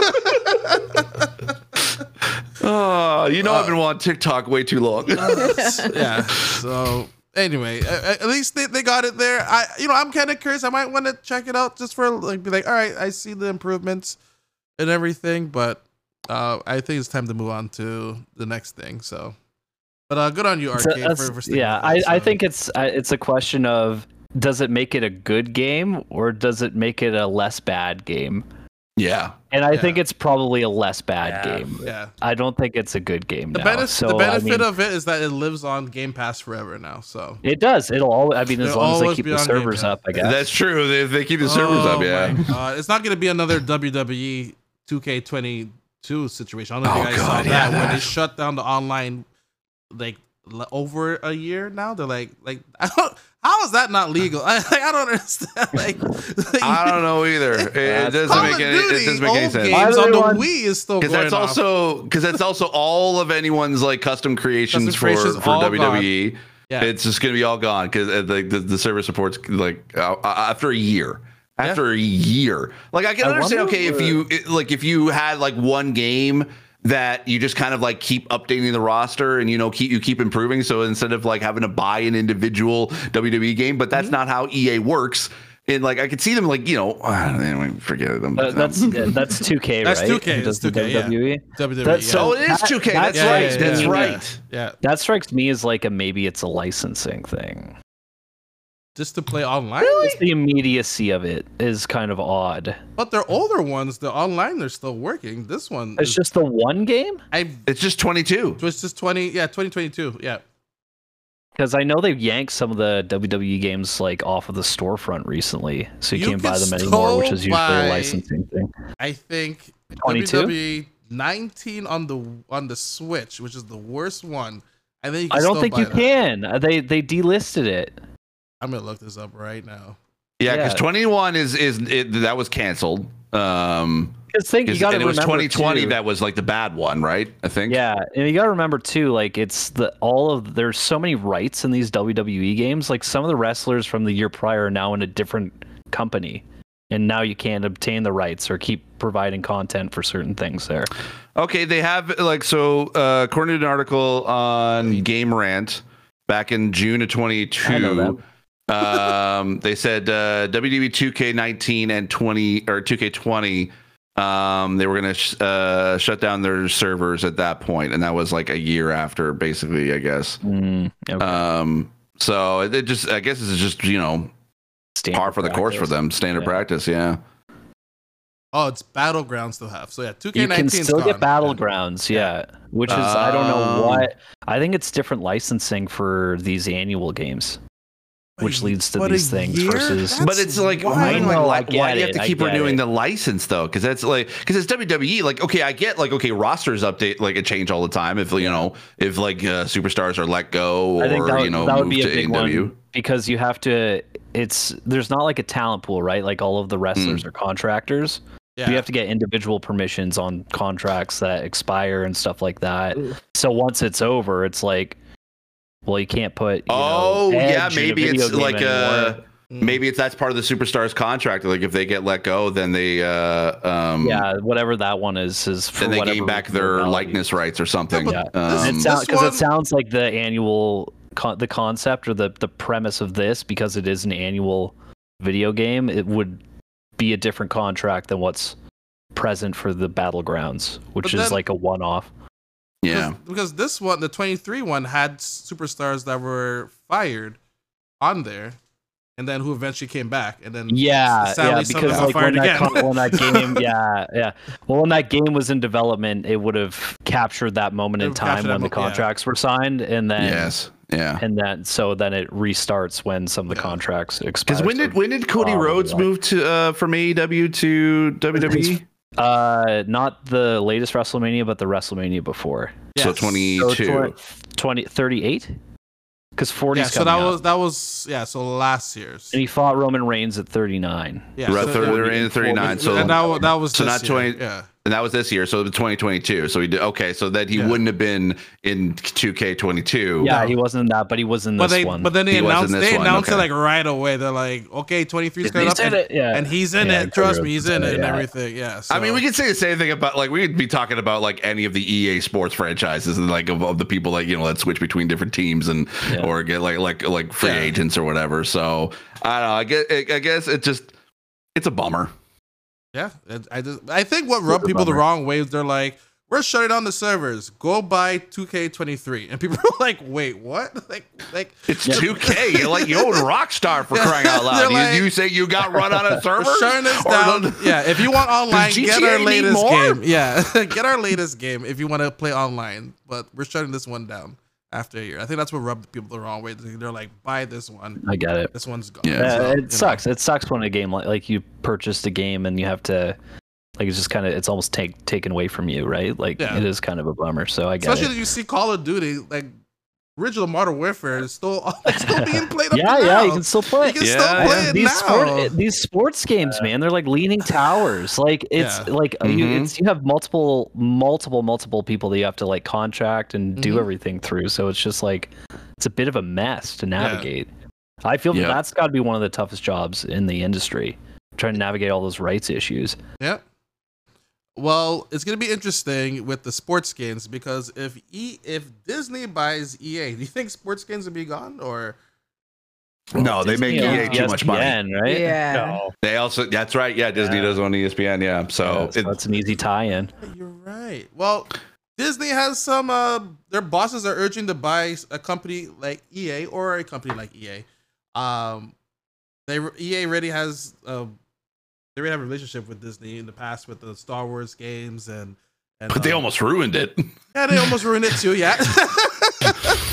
oh, you know uh, I've been on TikTok way too long.
yeah. So anyway, at least they, they got it there. I you know I'm kind of curious. I might want to check it out just for like be like, all right, I see the improvements and everything, but uh, I think it's time to move on to the next thing. So, but uh, good on you, Arcade.
for, for yeah, I, so. I think it's it's a question of does it make it a good game or does it make it a less bad game?
Yeah.
And I
yeah.
think it's probably a less bad
yeah.
game.
Yeah.
I don't think it's a good game
the
now.
Benefit,
so,
the benefit
I mean,
of it is that it lives on Game Pass forever now. So
it does. It'll all. I mean, as It'll long as they keep the servers up, I guess.
That's true. They, they keep the oh servers oh up. Yeah.
it's not going to be another WWE 2K22 situation. I don't know if
oh,
you guys
God,
saw
yeah,
that when they shut down the online like over a year now. They're like, like, I don't, how is that not legal? I, like, I don't understand. Like, like
I don't know either. It, it doesn't
Call
make
of
any. It
Duty
doesn't make any
old
sense.
games on the
Everyone-
Wii is still
Because that's
off.
also because that's also all of anyone's like custom creations
Custom
for
creations
for
all
WWE.
Yeah.
It's just gonna be all gone because the, the the service supports like uh, uh, after a year. After a year, like I can
I
understand. Okay, if you it- like if you had like one game that you just kind of like keep updating the roster and you know keep you keep improving. So instead of like having to buy an individual WWE game, but
Mm-hmm.
that's not how EA works. And like I could see them like you know anyway, forget it. I'm-
Uh, that's yeah, that's 2K, right?
That's
right?
2K,
Who does
it's
the
2K, yeah.
WWE?
WWE.
That's
yeah.
oh, it is 2K.
that-
That's
Yeah,
right.
yeah, yeah,
that's
yeah.
right.
yeah,
That strikes me as like a maybe it's a licensing thing.
Just to play online.
Just the immediacy of it is kind of odd.
But their older ones, the online, they're still working. This one,
It's
is,
just the one game
I
It's just 22.
It's just twenty, yeah, twenty twenty two, yeah.
because I know they've yanked some of the WWE games like off of the storefront recently, so you,
You
can't buy them anymore, which is usually
buy-
a licensing thing.
I think
22?
WWE 19 on the on the Switch, which is the worst one. I think you can
I don't think you
that.
can. They they delisted it.
I'm gonna look this up right now.
Yeah, because
Yeah.
21 is is it, that was canceled. Um,
Because think you
'cause-
got to
and it was 2020
too-
that was like the bad one, right? I think.
Yeah, and you got to remember too, like it's the all of there's so many rights in these WWE games. Like some of the wrestlers from the year prior are now in a different company, and now you can't obtain the rights or keep providing content for certain things there.
Okay, they have like so. Uh, according to an article on Game Rant back in June of 22, um, they said uh, WWE 2K19 and 20 or 2K20. Um, they were gonna sh- uh, shut down their servers at that point, and that was like a year after, basically, I guess.
Mm, okay.
Um, so it, it just, I guess, it's just you know
Standard
par for the course for them, standard
Yeah.
practice. Yeah.
Oh, it's Battlegrounds to have. So yeah, 2K19
You can still
gone.
get battlegrounds, yeah. Which is I don't know
Um,
what. I think it's different licensing for these annual games, which leads to
but a
these things
year?
versus.
That's
but it's like
wild.
why,
I
like, why,
I
why do you have to keep renewing
it.
the license though? Because that's like because it's WWE. Like okay, I get like okay rosters update like it change all the time. If you know if like uh, superstars are let go or
I think that,
you know
that would
move
be a
to
big
AEW.
one because you have to. It's there's not like a talent pool, right? Like all of the wrestlers are contractors.
Yeah.
You have to get individual permissions on contracts that expire and stuff like that.
Ooh.
So once it's over, it's like, well, you can't put. You
Oh
know,
yeah,
Edge a
maybe it's like uh
anymore.
Mm.
maybe it's that's part of the superstars contract. Like if they get let go, then they uh um
yeah, whatever that one is is for
then they
whatever
gain back their
modality.
likeness rights or something.
Yeah, but
Um,
it
This
sounds because
one-
it sounds like the annual con- the concept or the the premise of this because it is an annual video game. It would be a different contract than what's present for the battlegrounds, which
But
is like a one off.
Yeah.
Because, because this one, the 23 one, had superstars that were fired on there, and then who eventually came back, and then
Yeah,
sadly
yeah, because like when that, con- when that game, yeah, yeah. Well, when that game was in development, it would have captured that moment in time when the
mo- yeah.
contracts were signed, and then
yes. Yeah.
and then so then it restarts when some of the
Yeah.
contracts expire.
Because when did when did Cody
Probably
Rhodes
not.
move to uh, from AEW to WWE?
Uh, not the latest WrestleMania, but the WrestleMania before.
So
Yes.
22.
So 20, 38? Because 40
Yeah, so that was that was yeah, so last year's.
And he fought Roman Reigns at 39.
Yeah,
Right,
so,
they're-
yeah,
39. So
and that, that was
so
this
not
year,
20
Yeah,
and that was this year, so 2022. So he did okay. So that he
Yeah.
wouldn't have been in 2K22.
Yeah,
No.
he wasn't in that, but he was in
but
this
they
one.
but then they
He was in
announced they
one,
announced it like right away. They're like, okay, 23 is coming up, and,
yeah.
and he's in
Yeah,
it. Trust me, he's in it
in
and everything. Yeah, so,
I mean, we could say the same thing about like we could be talking about like any of the EA sports franchises and like of, of the people that you know that switch between different teams and
Yeah.
or get like like like free
Yeah.
agents or whatever. So I don't know. I guess I guess it just it's a bummer.
Yeah, I just I think what rubbed people the wrong way is they're like, we're shutting down the servers. Go buy 2K23, and people are like, wait, what? Like, like
It's 2K. You're like you own Rockstar for
Yeah,
crying out loud. You,
like-
you say you got run out of servers?
shutting this down. yeah, if you want online, get our latest game. Yeah, get our latest game if you want to play online. But we're shutting this one down after a year. I think that's what rubbed people the wrong way. They're like, buy this one.
I get it.
This one's gone.
Yeah.
Yeah,
So,
it sucks. It sucks when a game like like you purchased a game and you have to like it's just kind of it's almost take taken away from you, right? Like
Yeah.
it is kind of a bummer. So I get it.
Especially
it.
that you see Call of Duty like original Modern Warfare is still still being played. Up
yeah,
to
yeah,
now.
you can still play.
You can
Yeah,
still
yeah.
play it
these
now.
sport, these sports games, man, they're like leaning towers. Like it's
Yeah.
like uh, you, it's you have multiple, multiple, multiple people that you have to like contract and do
Mhm.
everything through. So it's just like it's a bit of a mess to navigate. I feel
Yeah.
that that's got to be one of the toughest jobs in the industry, trying to navigate all those rights issues.
Yep. Well, it's gonna be interesting with the sports games because if e if Disney buys EA, do you think sports games will be gone or?
No, they make EA
owns
too much money.
Right?
Yeah.
No.
They also that's right. Yeah, Disney
Yeah.
does own ESPN. Yeah, so
Yeah, so
it-
that's an easy tie-in.
You're right. Well, Disney has some. Uh, their bosses are urging to buy a company like EA or a company like EA. Um, they EA already has. Uh, they already have a relationship with Disney in the past with the Star Wars games and. and
but they
um,
almost ruined it.
Yeah, they almost ruined it too. Yeah.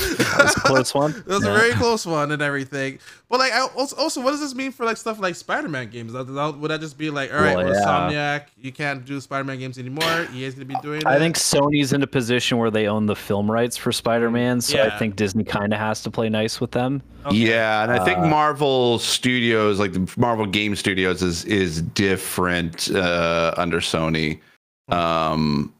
That was a close one.
It was
Yeah.
a very close one and everything. But like, I also, also, what does this mean for like stuff like Spider-Man games? That- that- Would that just be like, all right,
Well,
well,
yeah.
You can't do Spider-Man games anymore. EA's gonna be doing.
I
it.
think Sony's in a position where they own the film rights for Spider-Man, so
Yeah.
I think Disney kind of has to play nice with them.
Okay.
Yeah, and I think
Uh,
Marvel Studios, like the Marvel Game Studios, is is different uh, under Sony. Um,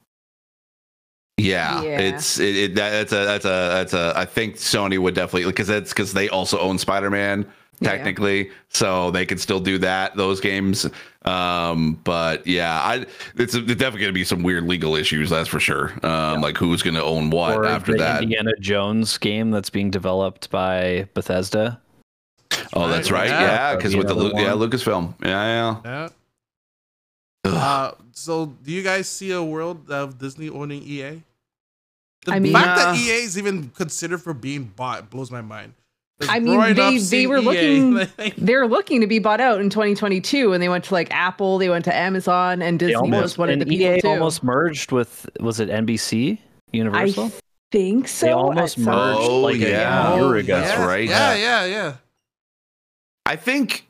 yeah,
Yeah.
it's it, it that, that's a that's a that's a. I think Sony would definitely because that's because they also own Spider Man
Yeah.
technically, so they could still do that those games. Um, but yeah, I it's, it's definitely gonna be some weird legal issues, that's for sure. Um, like who's gonna own what
or
after
the
that?
Indiana Jones game that's being developed by Bethesda.
Oh, that's right.
Yeah.
Yeah, because with the
That'd
Lu-
be
yeah Lucasfilm. Yeah, yeah.
Yeah. Uh, so do you guys see a world of Disney owning EA? The
I mean-
fact that EA is even considered for being bought blows my mind. 'Cause
I mean, they- they were
EA,
looking-
like-
They're looking to be bought out in 2022, and they went to like Apple, they went to Amazon, and
They
Disney was
almost
one of
and
the people
EA
too.
almost merged with was it NBC Universal?
I think so.
They almost merged
Oh,
like
yeah.
a year ago.
That's
yeah,
right.
Yeah, yeah, yeah.
I think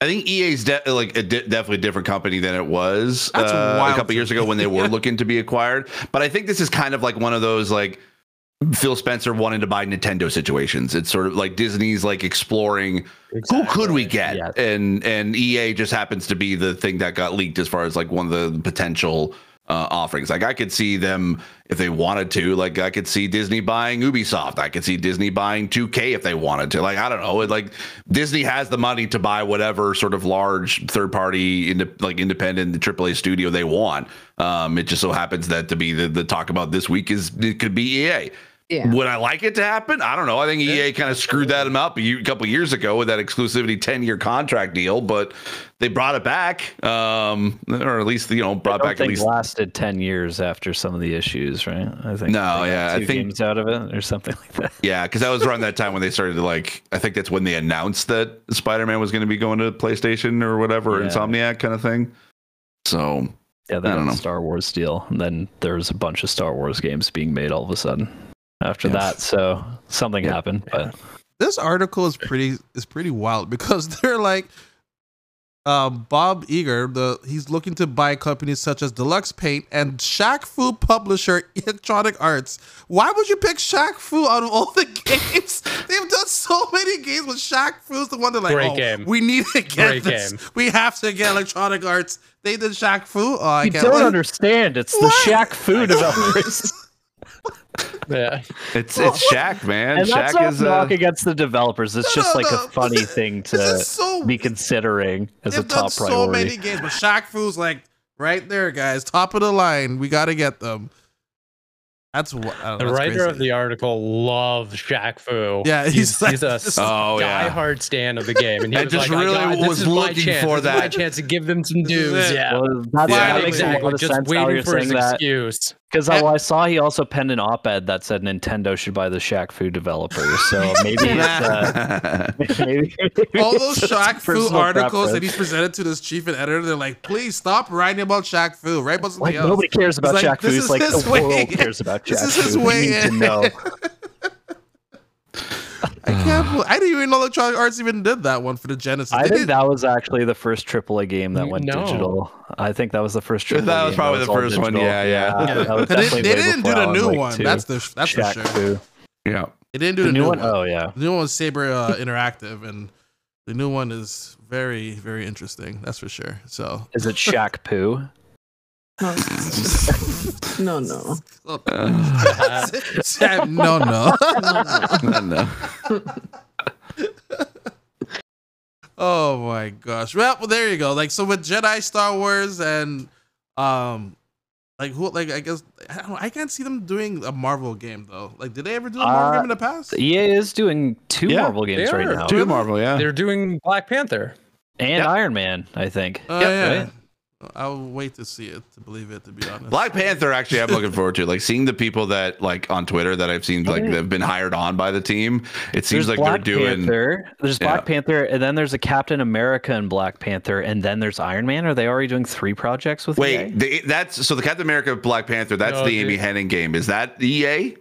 I think EA's de- like a di- definitely a different company than it was uh, a couple years ago when they were looking to be acquired. But I think this is kind of like one of those like Phil Spencer wanting to buy Nintendo situations. It's sort of like Disney's like exploring who could we get,
Yeah.
and and EA just happens to be the thing that got leaked as far as like one of the potential uh, offerings. Like I could see them if they wanted to. Like I could see Disney buying Ubisoft. I could see Disney buying 2K if they wanted to. Like I don't know. Like Disney has the money to buy whatever sort of large third party into like independent AAA studio they want. Um, it just so happens that to be the, the talk about this week is it could be EA.
Yeah.
Would I like it to happen? I don't know. I think EA kind of screwed that up a, couple years ago with that exclusivity 10 year contract deal, but they brought it back, um, or at least, you know,
I
brought
don't
back at least.
lasted ten years after some of the issues, right? I think.
No,
they got
yeah, I
two
think-
games out of it or something like that.
Yeah, because that was around that time when they started to like. I think that's when they announced that Spider Man was going to be going to PlayStation or whatever,
Yeah.
Insomniac kind of thing. So
Yeah,
I
that was. Star Wars deal. And then there was a bunch of Star Wars games being made all of a sudden after
Yeah.
that. So something
Yeah.
happened, but
this article is pretty is pretty wild because they're like um Bob Iger, the he's looking to buy companies such as Deluxe Paint and Shaq Fu publisher Electronic Arts. Why would you pick Shaq Fu out of all the games? They've done so many games, but Shaq Fu's the one that like,
Great
oh,
game.
we need to get
Great
this.
game.
We have to get Electronic Arts. They did Shaq Fu. Oh, I
you
can't
don't
wait.
understand. It's the
What?
Shaq Fu developers.
Yeah.
it's it's Shaq, man.
and that's not
is
a
uh,
knock against the developers. It's
No,
just
no,
like
no.
a funny thing to
so
be considering as a
They've done
top
so many games, but Shaq Fu's like right there, guys, top of the line. We got to get them. That's what oh,
The
that's
writer
crazy.
of the article loves Shaq Fu.
Yeah, he's
he's,
like-
he's a
Oh, yeah.
diehard stand of the game, and he
I
was
just
like,
really
I got,
was
my
looking
chance.
for
this is my
that.
chance to give them some dues. Yeah,
Well, that's,
Yeah,
that makes a
exactly. Just waiting for his
that.
excuse.
Because
And-
I saw he also penned an op-ed that said Nintendo should buy the Shaq Fu developers. So maybe it's, uh, maybe, maybe
all those
it's just
Shaq Fu
personal
articles that
preference.
he's presented to this chief and editor. They're like, please stop writing about Shaq Fu. Write about something
Like
else.
nobody cares about
It's like,
Shaq Fu.
this
It's
is
like
his
the
way.
world cares about
This is his
Fu.
way
We need to
in.
Know.
I can't. believe, I didn't even know Electronic Arts even did that one for the Genesis.
I
They
think
did-
that was actually the first AAA game that went
No.
digital. I think that was the first AAA.
That was
game
probably the
all
first one,
digital.
yeah, yeah.
that was
they, they didn't do the new
like
one.
two.
That's the that's
Shaq
for sure.
Fu.
yeah.
They didn't do
The
the,
new one? Oh yeah.
The new one was Saber uh, Interactive, and the new one is very, very interesting. That's for sure. So,
Is it Shaq Poo?
No, no.
Uh,
Sam, no, no.
no, no.
Oh my gosh. Well, well, there you go. Like so with Jedi, Star Wars, and um, like who? Like I guess I don't. know, I can't see them doing a Marvel game though. Like, did they ever do a Marvel
Uh,
game in the past?
EA is doing two
Yeah,
Marvel games right now,
Two Marvel, yeah.
They're doing Black Panther.
and
Yeah.
Iron Man, I think.
Oh
Yep,
yeah.
right.
I'll wait to see it to believe it. To be honest.
Black Panther, actually, I'm looking forward to. Like seeing the people that like on Twitter that I've seen oh,
like
they've been hired on by the team. It seems
There's
like
Black
they're doing.
Panther. There's
Yeah.
Black Panther, and then there's a Captain America and Black Panther, and then there's Iron Man. Are they already doing three projects with
Wait,
EA?
the, that's so the Captain America Black Panther. That's
No,
the Amy
dude.
Hennig game. Is that EA?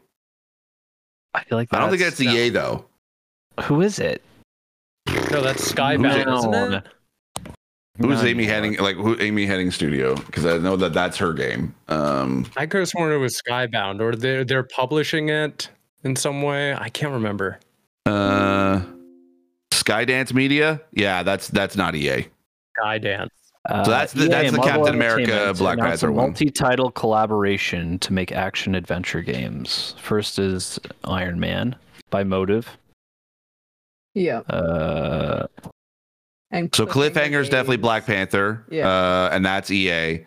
I feel like
I don't think that's EA though.
Who is it?
No, that's Skybound,
No.
isn't it?
Who's
Not
Amy Hennig? Like who? Amy Hennig Studio? Because I know that that's her game. Um,
I could have sworn it was Skybound, or they're they're publishing it in some way. I can't remember.
uh, Skydance Media. Yeah, that's that's not EA.
Skydance.
Uh,
So that's the-
EA
that's the Captain America
Entertainment
Black
announced
Panther
a
one.
multi-title collaboration to make action adventure games. First is Iron Man by Motive.
Yeah.
Uh,
And
So Cliffhanger's definitely Black Panther.
Yeah.
Uh, and that's EA.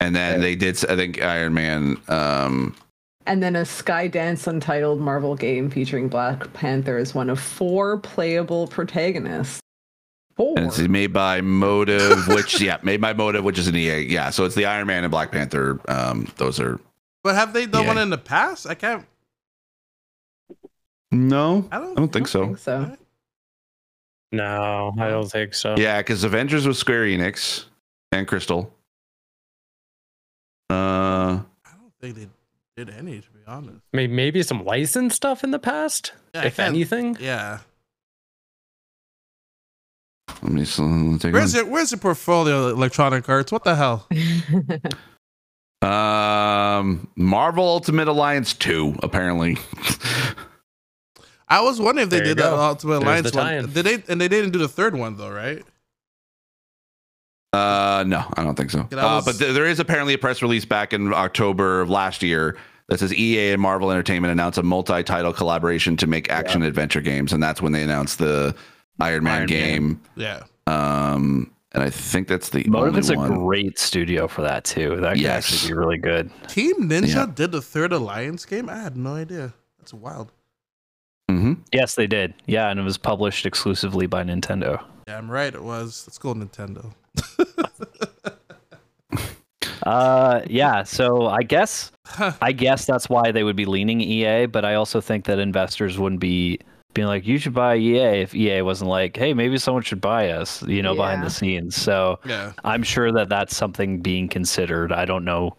And then
Okay.
they did, I think, Iron Man. Um,
And then a Skydance Untitled Marvel game featuring Black Panther as one of four playable protagonists. Four.
and it's made by Motive, which yeah, made by Motive, which is an EA. Yeah, so it's the Iron Man and Black Panther. Um, those are
But have they done
Yeah.
one in the past? I can't.
no,
I don't.
I don't think so.
think so.
No, I don't think so.
Yeah, because Avengers was Square Enix and Crystal. Uh,
I don't think they did any. To be honest.
Maybe maybe some licensed stuff in the past,
Yeah,
if anything.
Yeah.
let me s- take
Where's
one.
your Where's your portfolio? Electronic Arts. What the hell?
Um, Marvel Ultimate Alliance two, apparently.
I was wondering if they
There
did that
go.
Ultimate
There's
Alliance
the
one. Did they? And they didn't do the third one though, right?
Uh, no, I don't think so.
Yeah, that
Uh, but th- there is apparently a press release back in October of last year that says EA and Marvel Entertainment announced a multi-title collaboration to make action adventure games, and that's when they announced the Iron Man
Iron Man.
game.
Yeah.
Um, and I think that's the
Motive is
only
a great studio for that too. That could
Yes.
actually be really good.
Team Ninja
Yeah.
did the third Alliance game. I had no idea. That's wild.
Mhm.
Yes, they did. Yeah, and it was published exclusively by Nintendo.
Yeah, I'm right. It was. Let's go Nintendo.
Uh, yeah. So I guess I guess that's why they would be leaning EA, but I also think that investors wouldn't be being like, "You should buy EA" if EA wasn't like, "Hey, maybe someone should buy us," you know, behind the scenes. So
yeah.
I'm sure that that's something being considered. I don't know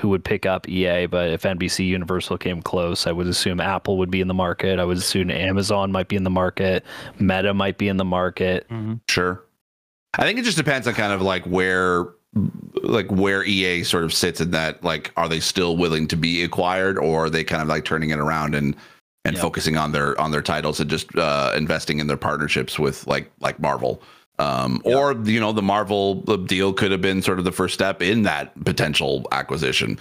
who would pick up EA, but if NBC Universal came close, I would assume Apple would be in the market. I would assume Amazon might be in the market. Meta might be in the market.
Sure. I think it just depends on kind of like where like where EA sort of sits in that like are they still willing to be acquired or are they kind of like turning it around and and
Yep.
focusing on their on their titles and just uh investing in their partnerships with like like Marvel. Um or you know the Marvel deal could have been sort of the first step in that potential acquisition.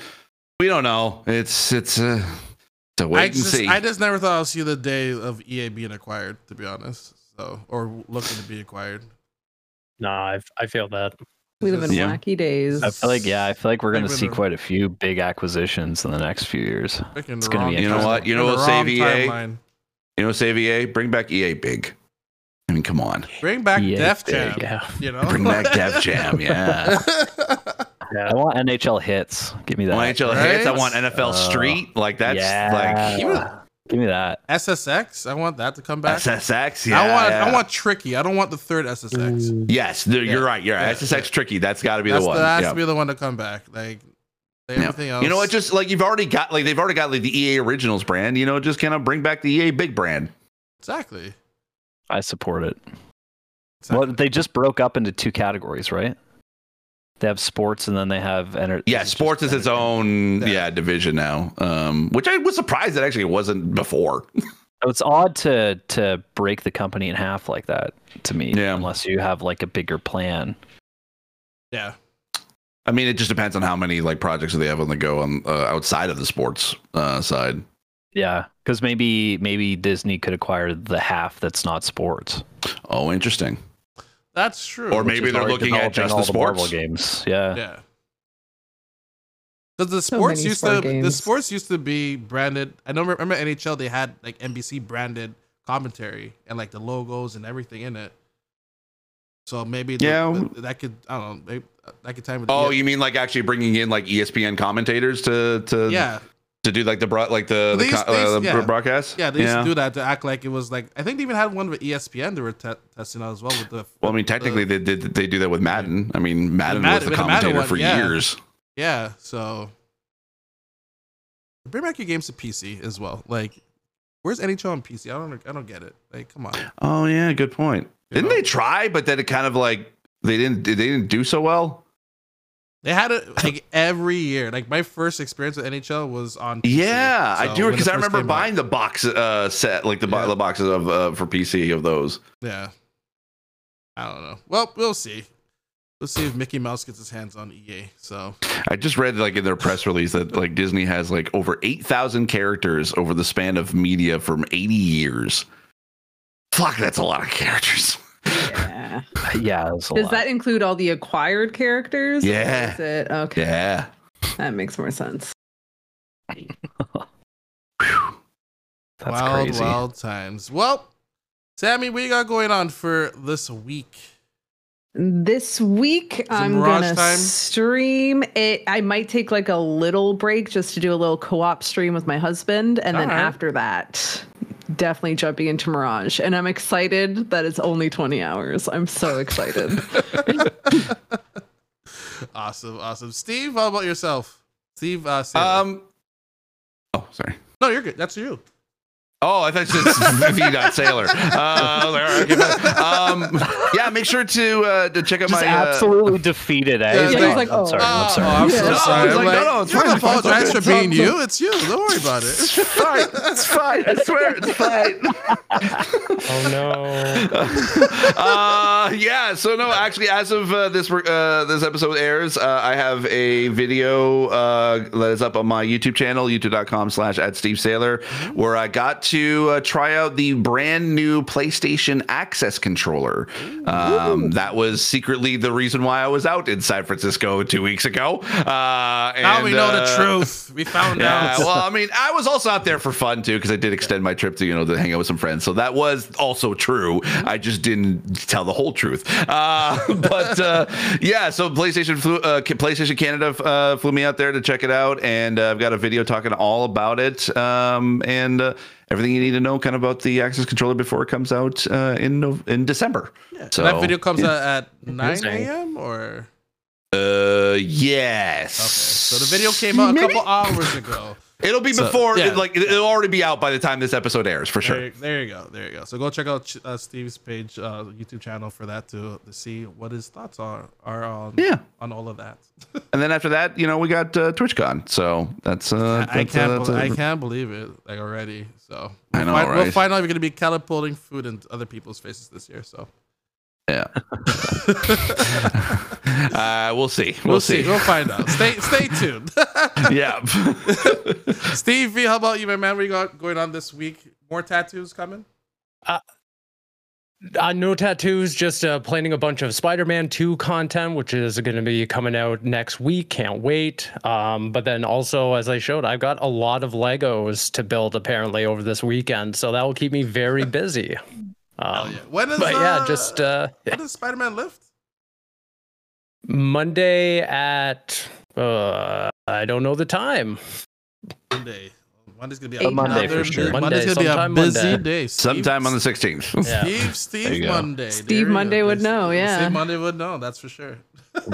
We don't know. It's it's uh to wait
I
and
just,
see.
I just never thought I'll see the day of EA being acquired. To be honest, so or looking to be acquired.
Nah, I, I feel that.
we live in
Yeah.
wacky days.
I feel like yeah, I feel like we're going to see
in
quite a few big acquisitions in the next few years. It's gonna
wrong
be
You know what? You know
the
what'll save EA?
timeline.
you know save EA, bring back EA big. I mean, come on.
Bring back
EA
Def Jam.
Yeah.
You know,
Bring back Def Jam, yeah.
I want NHL Hitz. Give me that.
NHL Hitz. I want NFL
Uh,
Street. Like that's
yeah.
like
Even-
Give me that.
SSX. I want that to come back.
SSX. Yeah,
I want.
yeah.
I want tricky. I don't want the third SSX.
Yes, there-
Yeah.
you're right. You're right.
Yeah.
SSX tricky. That's got to be
That's
the
the,
one.
that has
Yeah.
to be the one to come back. Like
Yeah.
else.
You know what? Just like you've already got, like they've already got like the EA Originals brand. You know, just kind of bring back the EA big brand.
exactly.
I support it. Well, they just broke up into two categories, right? They have sports and then they have enter-
Yeah,
it's
sports is its own
Yeah.
yeah. division now. Um, which I was surprised that actually it wasn't before.
It's odd to to break the company in half like that to me,
Yeah.
unless you have like a bigger plan.
Yeah.
I mean, it just depends on how many like projects they have on the go on uh, outside of the sports uh, side.
Yeah, because maybe maybe Disney could acquire the half that's not sports.
Oh, interesting.
That's true.
Or maybe they're looking at just the
all Marvel
sports.
games. Yeah.
Yeah. Because the sports
many
used
sport
to the sports used to be branded. I don't remember NHL. They had like NBC branded commentary and like the logos and everything in it. So maybe the-
Yeah.
the- that could I don't know. Maybe uh, that could time with
Oh,
the,
you mean like actually bringing in like ESPN commentators to to
yeah
to do like the broad like the, the,
used-
co-
they
uh, the
yeah.
broadcast?
yeah they used to do that to act like it was like I think they even had one with ESPN they were te- testing out as well with the
Well, I mean, technically,
the-
they did. They do that with Madden. I mean, Madden
Madden-
was the
with the
commentator
one,
for
yeah.
years.
yeah so bring back your games to PC as well like where's NHL on PC I don't I don't get it like come on
Oh yeah, good point.
You
Didn't
know?
they try? But then it kind of like they didn't. They didn't do so well.
They had it like every year. Like my first experience with NHL was on. PC.
Yeah, I do because I remember
came out.
buying the box uh, set, like the,
Yeah.
the boxes of uh, for PC of those.
Yeah. I don't know. Well, we'll see. We'll see if Mickey Mouse gets his hands on EA. So
I just read like in their press release that like Disney has like over eight thousand characters over the span of media from eighty years. Fuck, that's a lot of characters.
Yeah.
Yeah, that's
Does
lot.
that include all the acquired characters?
Yeah.
Is it okay?
Yeah.
That makes more sense.
That's
wild,
crazy.
wild times. Well, Sammy, what you got going on for this week?
This week I'm gonna
time?
stream it. I might take like a little break just to do a little co-op stream with my husband, and then
Alright.
after that, definitely jumping into Mirage. And I'm excited that it's only 20 hours. I'm so excited.
Awesome, awesome. Steve, how about yourself? Steve, uh, Saylor.
Um. Oh, sorry.
no, you're good. That's you.
Oh, I thought you said V. Dot Saylor. Uh, like, all right, um, yeah, make sure to uh, to check out
Just
my. Uh,
absolutely defeated, eh?
Yeah,
He's
he's
like,
like,
I'm
oh.
sorry, I'm
Oh,
sorry.
I'm so sorry.
No, I was
I'm
like, no, no, it's fine,
don't
it's fine,
apologize for being you. It's you. Don't worry about it.
it's fine. It's fine. I swear, it's fine.
Oh no.
uh yeah so no actually as of uh, this uh this episode airs uh, i have a video uh that is up on my youtube channel youtube.com slash at steve saylor where i got to uh, try out the brand new playstation access controller um that was secretly the reason why i was out in san francisco two weeks ago uh
now
and,
we know the
uh,
truth. We found
yeah,
out.
well, I mean, I was also out there for fun too because I did extend my trip to you know to hang out with some friends. So that was also true. I just didn't tell the whole truth. Uh, but uh, yeah, so PlayStation flew, uh, PlayStation Canada uh, flew me out there to check it out, and uh, I've got a video talking all about it um, and uh, everything you need to know kind of about the Access controller before it comes out uh, in in December. So
that video comes
yeah.
out at 9 a.m. or
Uh, yes.
okay. So the video came out a couple hours ago.
It'll be
So,
before,
yeah.
like it'll already be out by the time this episode airs for sure.
There, there you go. There you go. So go check out uh, Steve's page, uh, YouTube channel for that to, to see what his thoughts are are on
Yeah.
on all of that.
And then after that, you know, we got uh, TwitchCon. So that's uh,
I
that's,
can't.
uh, that's, uh,
I can't believe it like already. So
I
we'll
know,
find, We'll
right?
find out we're finally gonna be catapulting food in other people's faces this year. So
yeah. uh, we'll see. We'll,
we'll see. We'll find out. Stay stay tuned.
yeah.
Steve V, how about you, my man? What you got going on this week? More tattoos coming?
Uh, no tattoos, just uh, planning a bunch of Spider Man 2 content, which is going to be coming out next week. Can't wait. Um, but then also, as I showed, I've got a lot of Legos to build apparently over this weekend. So that will keep me very busy.
Hell
Um,
yeah. When is
But yeah,
uh,
just uh,
when does Spider Man lift?
Monday at, uh, I don't know the time.
Monday. Monday's gonna be
A
Monday
another
for sure.
bu-
Monday,
Monday's gonna be a
sometime
busy
Monday.
day. Steve-
Sometime on the 16th.
Yeah.
Steve, Steve. Monday.
Steve
There
Monday would know, yeah.
Steve Monday would know. That's for sure.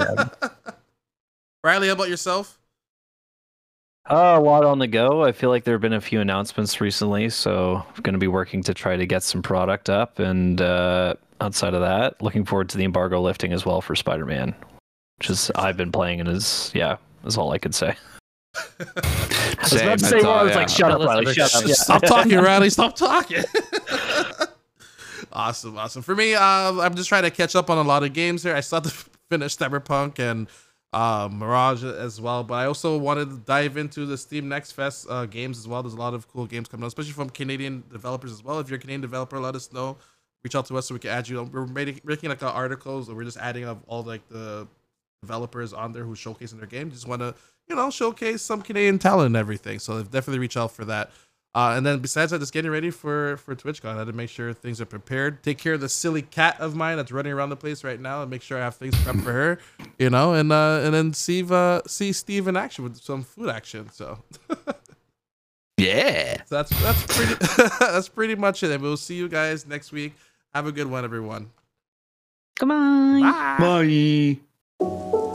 Riley, how about yourself?
Uh, a lot on the go. I feel like there have been a few announcements recently, so I'm going to be working to try to get some product up. And uh, outside of that, looking forward to the embargo lifting as well for Spider-Man, which is I've been playing and is yeah, is all I could say. I was about to say more. I was like, shut up, Riley. Shut up.
Stop talking, Riley. Stop talking. awesome, awesome. For me, uh, I'm just trying to catch up on a lot of games here. I still have to finish Cyberpunk and uh, Mirage as well, but I also wanted to dive into the Steam Next Fest uh, games as well. There's a lot of cool games coming out, especially from Canadian developers as well. If you're a Canadian developer, let us know. Reach out to us so we can add you. We're making, making like articles, or we're just adding up all like the developers on there who's showcasing their game. Just want to, you know, showcase some Canadian talent and everything. So definitely reach out for that. Uh, and then besides that, just getting ready for for TwitchCon. I had to make sure things are prepared. Take care of the silly cat of mine that's running around the place right now, and make sure I have things prepped for her. You know, and uh, and then see uh, see Steve in action with some food action. So.
yeah.
So that's that's pretty that's pretty much it. And we'll see you guys next week. Have a good one, everyone.
Come on.
Bye. Bye you